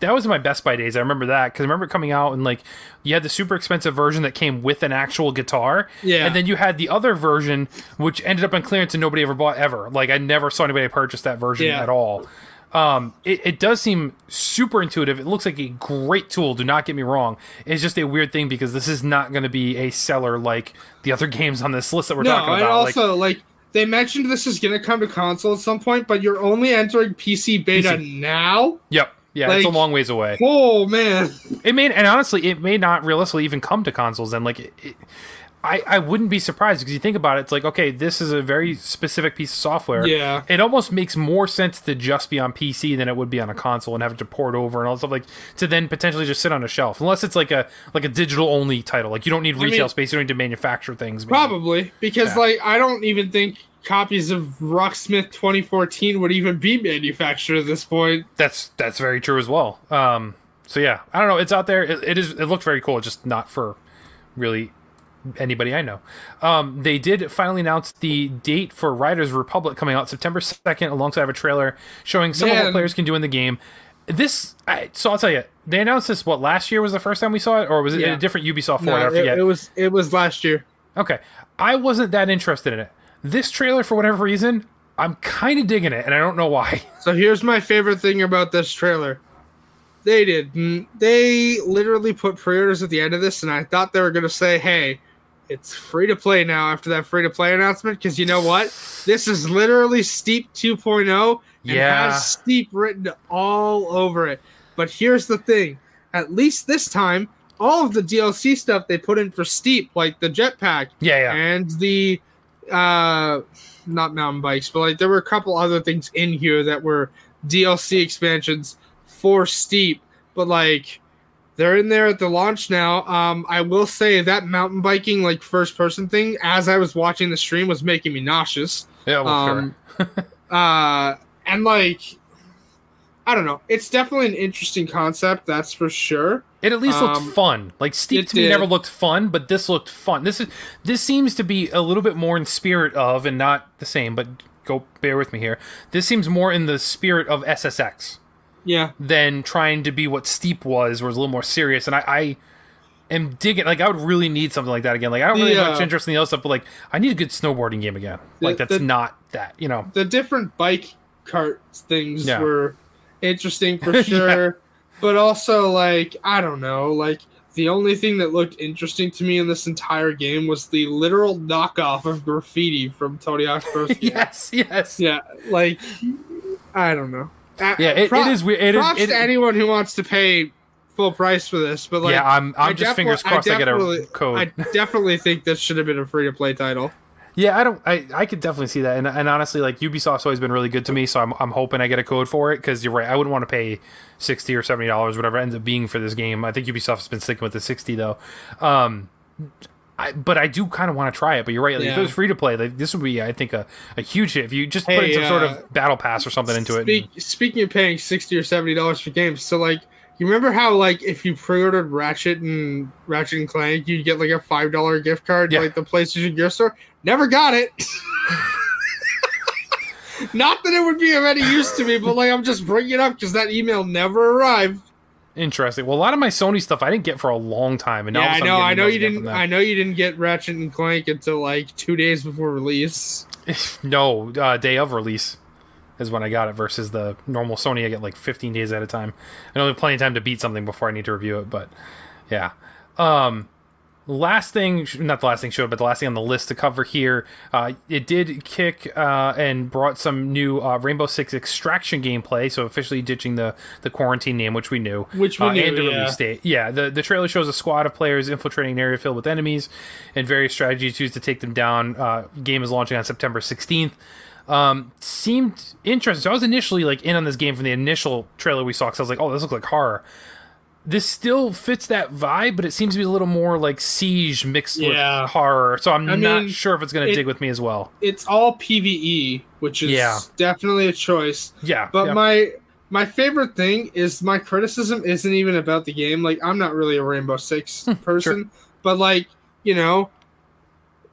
that was in my Best Buy days. I remember that because I remember coming out and like you had the super expensive version that came with an actual guitar, Yeah. and then you had the other version which ended up on clearance and nobody ever bought ever. Like I never saw anybody purchase that version Yeah. at all. Um, it, it does seem super intuitive. It looks like a great tool. Do not get me wrong. It's just a weird thing because this is not going to be a seller like the other games on this list that we're no, talking and about. like, also like, they mentioned this is going to come to console at some point, but you're only entering PC beta PC. now. yep, yeah, it's a long ways away. Oh man, It may, and honestly, it may not realistically even come to consoles. And like, it, it, I, I wouldn't be surprised because you think about it, it's like, okay, this is a very specific piece of software. Yeah. It almost makes more sense to just be on PC than it would be on a console and have to port over and all that stuff like to then potentially just sit on a shelf, unless it's like a like a digital only title. Like you don't need retail mean- space, you don't need to manufacture things. maybe. probably because Yeah. like I don't even think copies of Rocksmith 2014 would even be manufactured at this point. That's that's very true as well. Um, so yeah, I don't know. It's out there. It, it is. It looked very cool. Just not for really anybody I know. Um, they did finally announce the date for Riders Republic coming out September second, alongside of a trailer showing some of what players can do in the game. This, I, so I'll tell you, they announced this. What last year was the first time we saw it, or was it in Yeah. a different Ubisoft No, format? I it, forget. it was it was last year. Okay. I wasn't that interested in it. This trailer, for whatever reason, I'm kind of digging it, and I don't know why. So here's my favorite thing about this trailer. They did. They literally put pre-orders at the end of this, and I thought they were gonna say, "Hey, it's free to play now." After that free to play announcement, because you know what? This is literally Steep 2.0, and Yeah. has Steep written all over it. But here's the thing: at least this time, all of the DLC stuff they put in for Steep, like the jetpack, Yeah, yeah. and the uh not mountain bikes but like there were a couple other things in here that were dlc expansions for steep but like they're in there at the launch now um i will say that mountain biking like first person thing as i was watching the stream was making me nauseous Yeah, well, um uh and like I don't know. It's definitely an interesting concept, that's for sure. It at least looked Um, fun. Like Steep to me did. never looked fun, but this looked fun. This is this seems to be a little bit more in spirit of, and not the same. But go bear with me here. This seems more in the spirit of SSX Yeah. than trying to be what Steep was, was a little more serious. And I, I am digging. Like I would really need something like that again. Like I don't really have much interest in the other stuff, but like I need a good snowboarding game again. The- like that's the- not that. You know. The different bike cart things Yeah. were interesting for sure. But also like, I don't know, like the only thing that looked interesting to me in this entire game was the literal knockoff of graffiti from Tony Hawk's Pro Skater. yes. Yes. Yeah, like I don't know. Uh, Yeah, it, it is weird. It is. props It, to anyone who wants to pay full price for this, but like, yeah, I'm. I'm I just fingers definitely- I crossed. I, get a code. I definitely think this should have been a free to play title. Yeah, I don't. I, I could definitely see that, and, and honestly, like Ubisoft's always been really good to me, so I'm, I'm hoping I get a code for it because you're right. I wouldn't want to pay sixty or seventy dollars, whatever it ends up being for this game. I think Ubisoft's been sticking with the sixty though. Um, I, but I do kind of want to try it. But you're right. Like, If it was free to play, like this would be, I think, a, a huge hit if you just put in Hey, some sort uh, of battle pass or something into it. Speak, speaking of paying sixty or seventy dollars for games, so like you remember how like if you pre-ordered Ratchet and Ratchet and Clank, you'd get like a five dollar gift card, Yeah. like the PlayStation Gear Store. Never got it. Not that it would be of any use to me, but like I'm just bringing it up because that email never arrived. Interesting. Well, a lot of my Sony stuff I didn't get for a long time, and now yeah, I know. I know you didn't. I know you didn't get Ratchet and Clank until like two days before release. no, uh, day of release is when I got it versus the normal Sony. I get like 15 days at a time. I know have plenty of time to beat something before I need to review it, but yeah. Um, last thing, not the last thing showed, but the last thing on the list to cover here, uh, it did kick uh, and brought some new uh, Rainbow Six Extraction gameplay. So officially ditching the the quarantine name, which we knew, Which we uh, knew, and the yeah. release date. Yeah, the the trailer shows a squad of players infiltrating an area filled with enemies, and various strategies used to take them down. Uh, game is launching on September 16th. Um, seemed interesting. So I was initially like in on this game from the initial trailer we saw because I was like, oh, this looks like horror this still fits that vibe, but it seems to be a little more like siege mixed Yeah. with horror. So I'm I not mean, sure if it's going to it- dig with me as well. It's all PVE, which is Yeah. definitely a choice. Yeah, But yeah. my my favorite thing is my criticism isn't even about the game. Like I'm not really a Rainbow Six hmm, person, but like you know,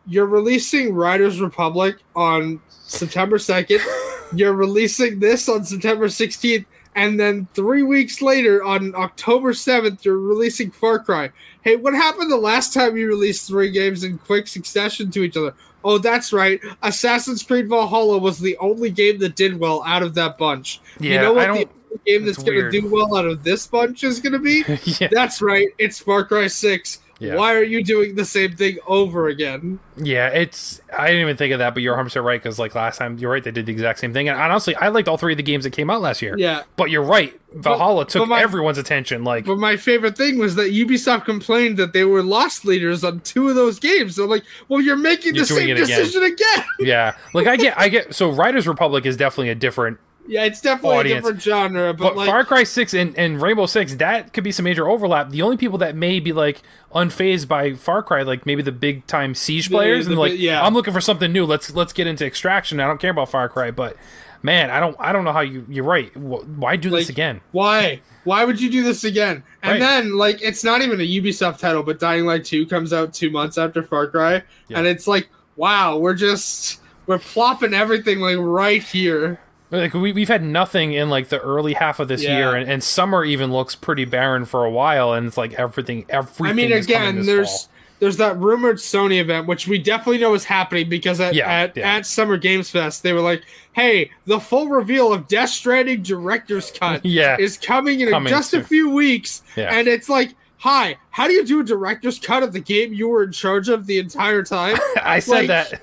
you're releasing Riders Republic on September second. you're releasing this on September sixteenth, and then three weeks later on October seventh, you're releasing Far Cry. Hey, what happened the last time you released three games in quick succession to each other? Oh, that's right. Assassin's Creed Valhalla was the only game that did well out of that bunch. yeah, you know what the game that's it's going to do well out of this bunch is going to be? yeah, that's right. It's Far Cry 6. Yeah. Why are you doing the same thing over again? yeah, it's. I didn't even think of that, but you're 100 percent right because like last time, you're right. They did the exact same thing, and honestly, I liked all three of the games that came out last year. Yeah. But you're right. Valhalla took but my- everyone's attention. Like, But my favorite thing was that Ubisoft complained that they were lost leaders on two of those games. So I'm like, well, you're making You're the same it again. decision again. yeah, like I get, I get. So Riders Republic is definitely a different yeah, it's definitely Audience. a different genre, but, But like, Far Cry Six and, and Rainbow Six, that could be some major overlap. The only people that may be like unfazed by Far Cry, like maybe the big time siege The- players, the and like, yeah. I'm looking for something new. Let's let's get into Extraction. I don't care about Far Cry, but man, I don't I don't know how you you're right. Why do this again? why? Why would you do this again? And Right. then, like, it's not even a Ubisoft title, but Dying Light 2 comes out two months after Far Cry. Yeah. And it's like, wow, we're just, we're plopping everything, like, right here. Like we we've had nothing in like the early half of this Yeah. year, and, and summer even looks pretty barren for a while, and it's like everything everything. I mean, again, there's. fall. There's that rumored Sony event, which we definitely know is happening because at, Yeah, at, yeah. at Summer Games Fest, they were like, hey, the full reveal of Death Stranding Director's Cut yeah is coming in Coming just a few weeks. And it's like, hi, how do you do a director's cut of the game you were in charge of the entire time? I said that.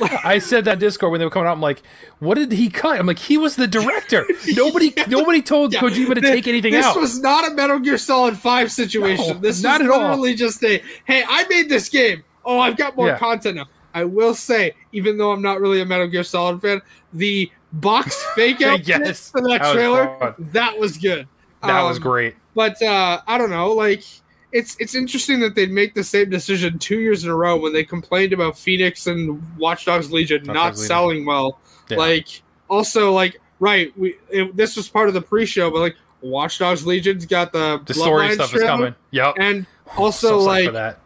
I said that Discord when they were coming out. I'm like, what did he cut? I'm like, he was the director. Nobody, nobody told Yeah, Kojima to take anything this out. This was not a Metal Gear Solid 5 situation. No, this not was at all. just a, hey, I made this game. Oh, I've got more Yeah. content now. I will say, even though I'm not really a Metal Gear Solid fan, the box fake out Yes, for that, that trailer, fun. that was good. that was Um, great. But uh, I don't know, like it's it's interesting that they'd make the same decision two years in a row when they complained about Fenyx and Watch Dogs Legion Watch not Dogs Legion. selling well. Yeah. Like also like right. We it, this was part of the pre-show, but like Watch Dogs Legion's got the The story stuff is coming. Yep. and also psyched like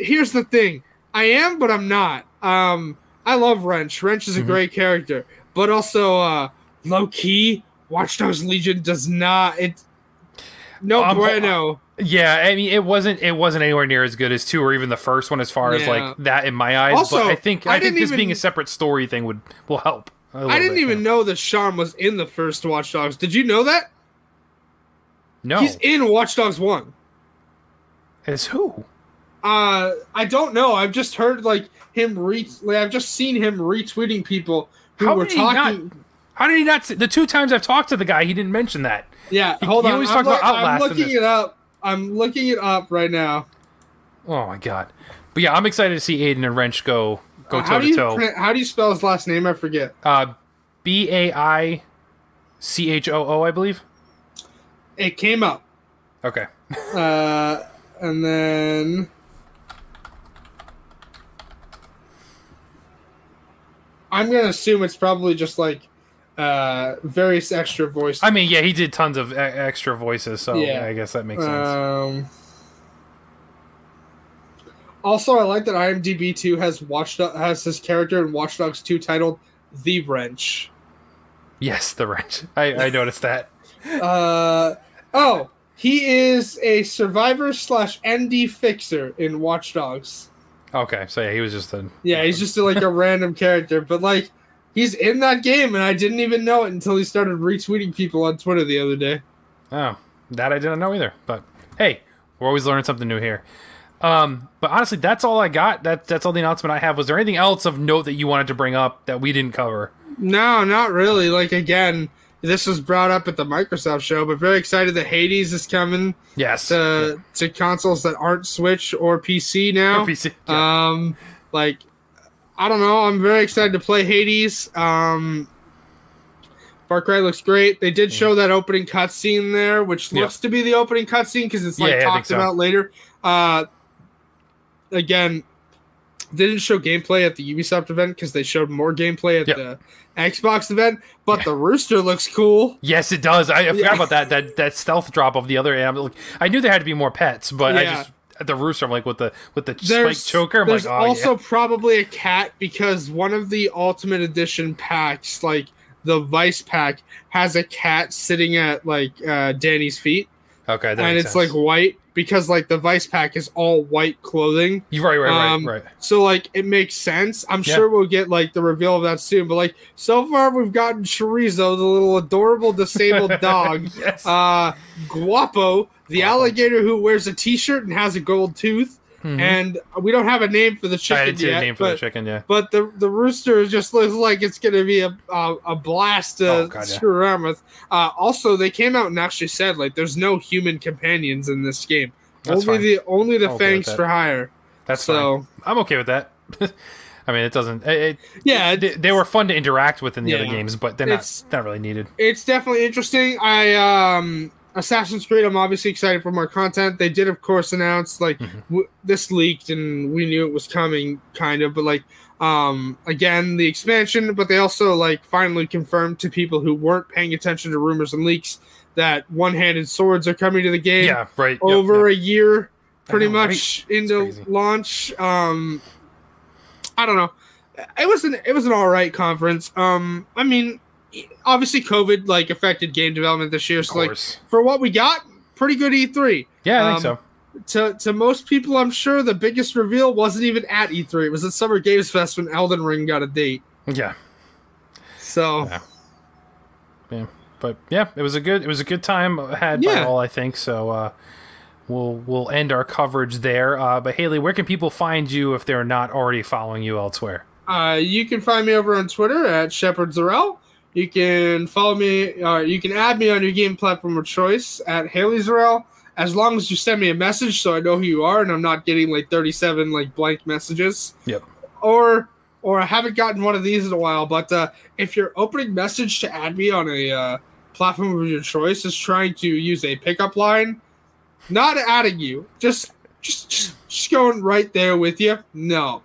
here's the thing i am but i'm not um i love wrench wrench is a Mhm. great character but also uh low key watch dogs legion does not it no Um, bueno Yeah, I mean, it wasn't it wasn't anywhere near as good as two or even the first one as far as like that in my eyes. Also, but I think I I, think this being a separate story thing would will help. i didn't bit, even yeah. know that Sean was in the first watch dogs did you know that No, he's in watch dogs 1 as who? uh i don't know i've just heard like him re like, i've just seen him retweeting people who How were did he not- talking How did he not? See, the two times I've talked to the guy, he didn't mention that. yeah He- hold he on always I'm, talk about look- I'm looking it up i'm looking it up right now Oh my god! But yeah, I'm excited to see Aiden and Wrench go go how toe do to you toe. how do you spell his last name? I forget. Uh, B A I C H O O, I believe. It came up, Okay. uh, and then I'm gonna assume it's probably just like uh, various extra voices. I mean, yeah, he did tons of e- extra voices, so Yeah. I guess that makes sense. Um, also, I like that IMDb two has watched has his character in Watch Dogs two titled the Wrench. yes, the Wrench. I, I noticed that. Uh, oh, he is a survivor slash ND fixer in Watch Dogs. Okay, so yeah, he was just a Yeah, he's just like a random character, but like he's in that game, and I didn't even know it until he started retweeting people on Twitter the other day. Oh, that I didn't know either. But hey, we're always learning something new here. Um, but honestly, that's all I got. That that's all the announcement I have. Was there anything else of note that you wanted to bring up that we didn't cover? No, not really. Like again, this was brought up at the Microsoft show, but very excited that Hades is coming Yes. to to consoles that aren't Switch or PC now. Or PC. Yeah. Um, like, I don't know. I'm very excited to play Hades. Um, Far Cry looks great. They did show that opening cutscene there, which Mm. Yeah. looks to be the opening cutscene because it's like Yeah, talked so. about later. Uh, again, didn't show gameplay at the Ubisoft event because they showed more gameplay at Yep. the Xbox event. But the rooster looks cool. yes, it does. I, I forgot about that. That that stealth drop of the other. Like, I knew there had to be more pets, but I just at the rooster. I'm like with the with the There's, spike choker. I'm there's like, oh also yeah. probably a cat because one of the Ultimate Edition packs, like the Vice pack, has a cat sitting at like uh, Dani's feet, Okay, that and it's sense. like white because like the Vice pack is all white clothing. you're right, right, um, right, right. So like it makes sense. I'm Yeah. sure we'll get like the reveal of that soon. But like so far we've gotten Chorizo, the little adorable disabled dog. yes. Uh, Guapo, the Guapo. alligator who wears a T-shirt and has a gold tooth. Mhm. And we don't have a name for the chicken didn't see yet, the name for but, the chicken. Yeah. but the the rooster just looks like it's gonna be a a, a blast to Oh, God, yeah. screw around with. Uh, also, they came out and actually said like there's no human companions in this game. That's only fine. the only the I'm okay fangs that. for hire. That's so fine. I'm okay with that. I mean, it doesn't. It, it, yeah, they, they were fun to interact with in the other games, but they're not It's- not really needed. it's definitely interesting. I um Assassin's Creed. I'm obviously excited for more content. They did, of course, announce like Mhm. w- this leaked and we knew it was coming, kind of. But like um again, the expansion. But they also like finally confirmed to people who weren't paying attention to rumors and leaks that one-handed swords are coming to the game Yeah, right. over yep. a year pretty know, right? much into launch um i don't know it was an it was an all right conference um i mean obviously covid like affected game development this year so like for what we got pretty good e3 Yeah, I think um, so. to to most people i'm sure the biggest reveal wasn't even at e3 it was at summer games fest when elden ring got a date Yeah, so Yeah. yeah, but yeah, it was a good it was a good time had by all I think. So uh, we'll we'll end our coverage there. Uh, but Hayley, where can people find you if they're not already following you elsewhere? Uh, you can find me over on Twitter at Shepard Zarel. You can follow me, or you can add me on your game platform of choice at Haley Zarel, as long as you send me a message so I know who you are and I'm not getting like 37 like blank messages. Yep. Or or I haven't gotten one of these in a while, but uh, if your opening message to add me on a uh, platform of your choice is trying to use a pickup line, not adding you, just just just, just going right there with you. No.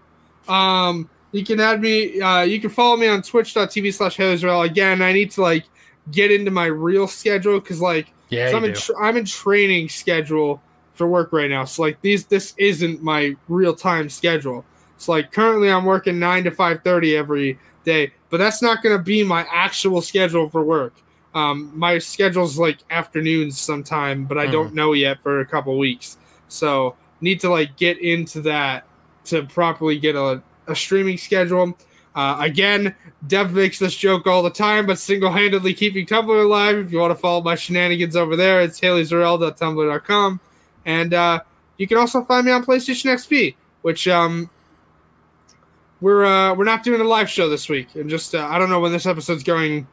Um You can add me. Uh, you can follow me on Twitch.tv slash Israel. Again, I need to like get into my real schedule because like Yeah, I'm in tra- I'm in training schedule for work right now. So like these this isn't my real time schedule. So like currently I'm working nine to five thirty every day, but that's not gonna be my actual schedule for work. Um, my schedule's like afternoons sometime, but I Mhm. don't know yet for a couple weeks. So need to like get into that to properly get a, a streaming schedule. Uh, again, Dev makes this joke all the time, but single-handedly keeping Tumblr alive. If you want to follow my shenanigans over there, it's haleyzarel.tumblr.com. And uh, you can also find me on PlayStation XP, which um, we're uh, we're not doing a live show this week. And just uh, I don't know when this episode's going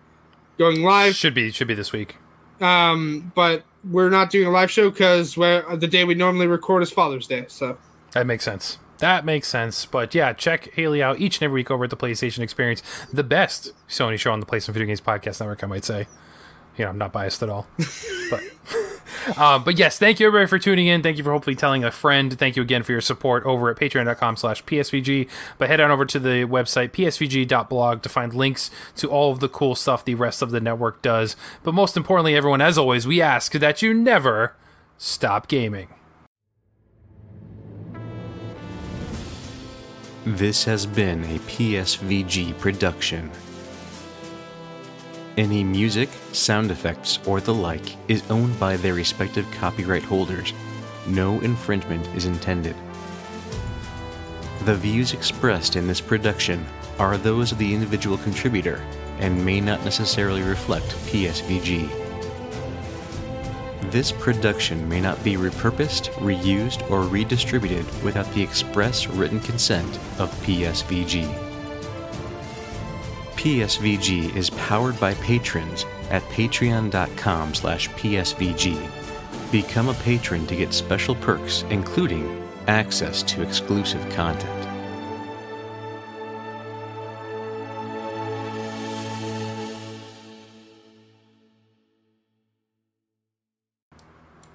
going live, Should be should be this week. um, but we're not doing a live show because the day we normally record is Father's Day. So That makes sense. That makes sense. But yeah, check Hayley out each and every week over at the PlayStation Experience, the best Sony show on the PlayStation Video Games Podcast Network, I might say. You know, I'm not biased at all. but um, but yes, thank you everybody for tuning in. Thank you for hopefully telling a friend. Thank you again for your support over at patreon.com slash PSVG. But head on over to the website psvg.blog to find links to all of the cool stuff the rest of the network does. But most importantly, everyone, as always, we ask that you never stop gaming. This has been a PSVG production. Any music, sound effects, or the like is owned by their respective copyright holders. No infringement is intended. The views expressed in this production are those of the individual contributor and may not necessarily reflect PSVG. This production may not be repurposed, reused, or redistributed without the express written consent of PSVG. PSVG is powered by patrons at patreon.com slash psvg. Become a patron to get special perks, including access to exclusive content.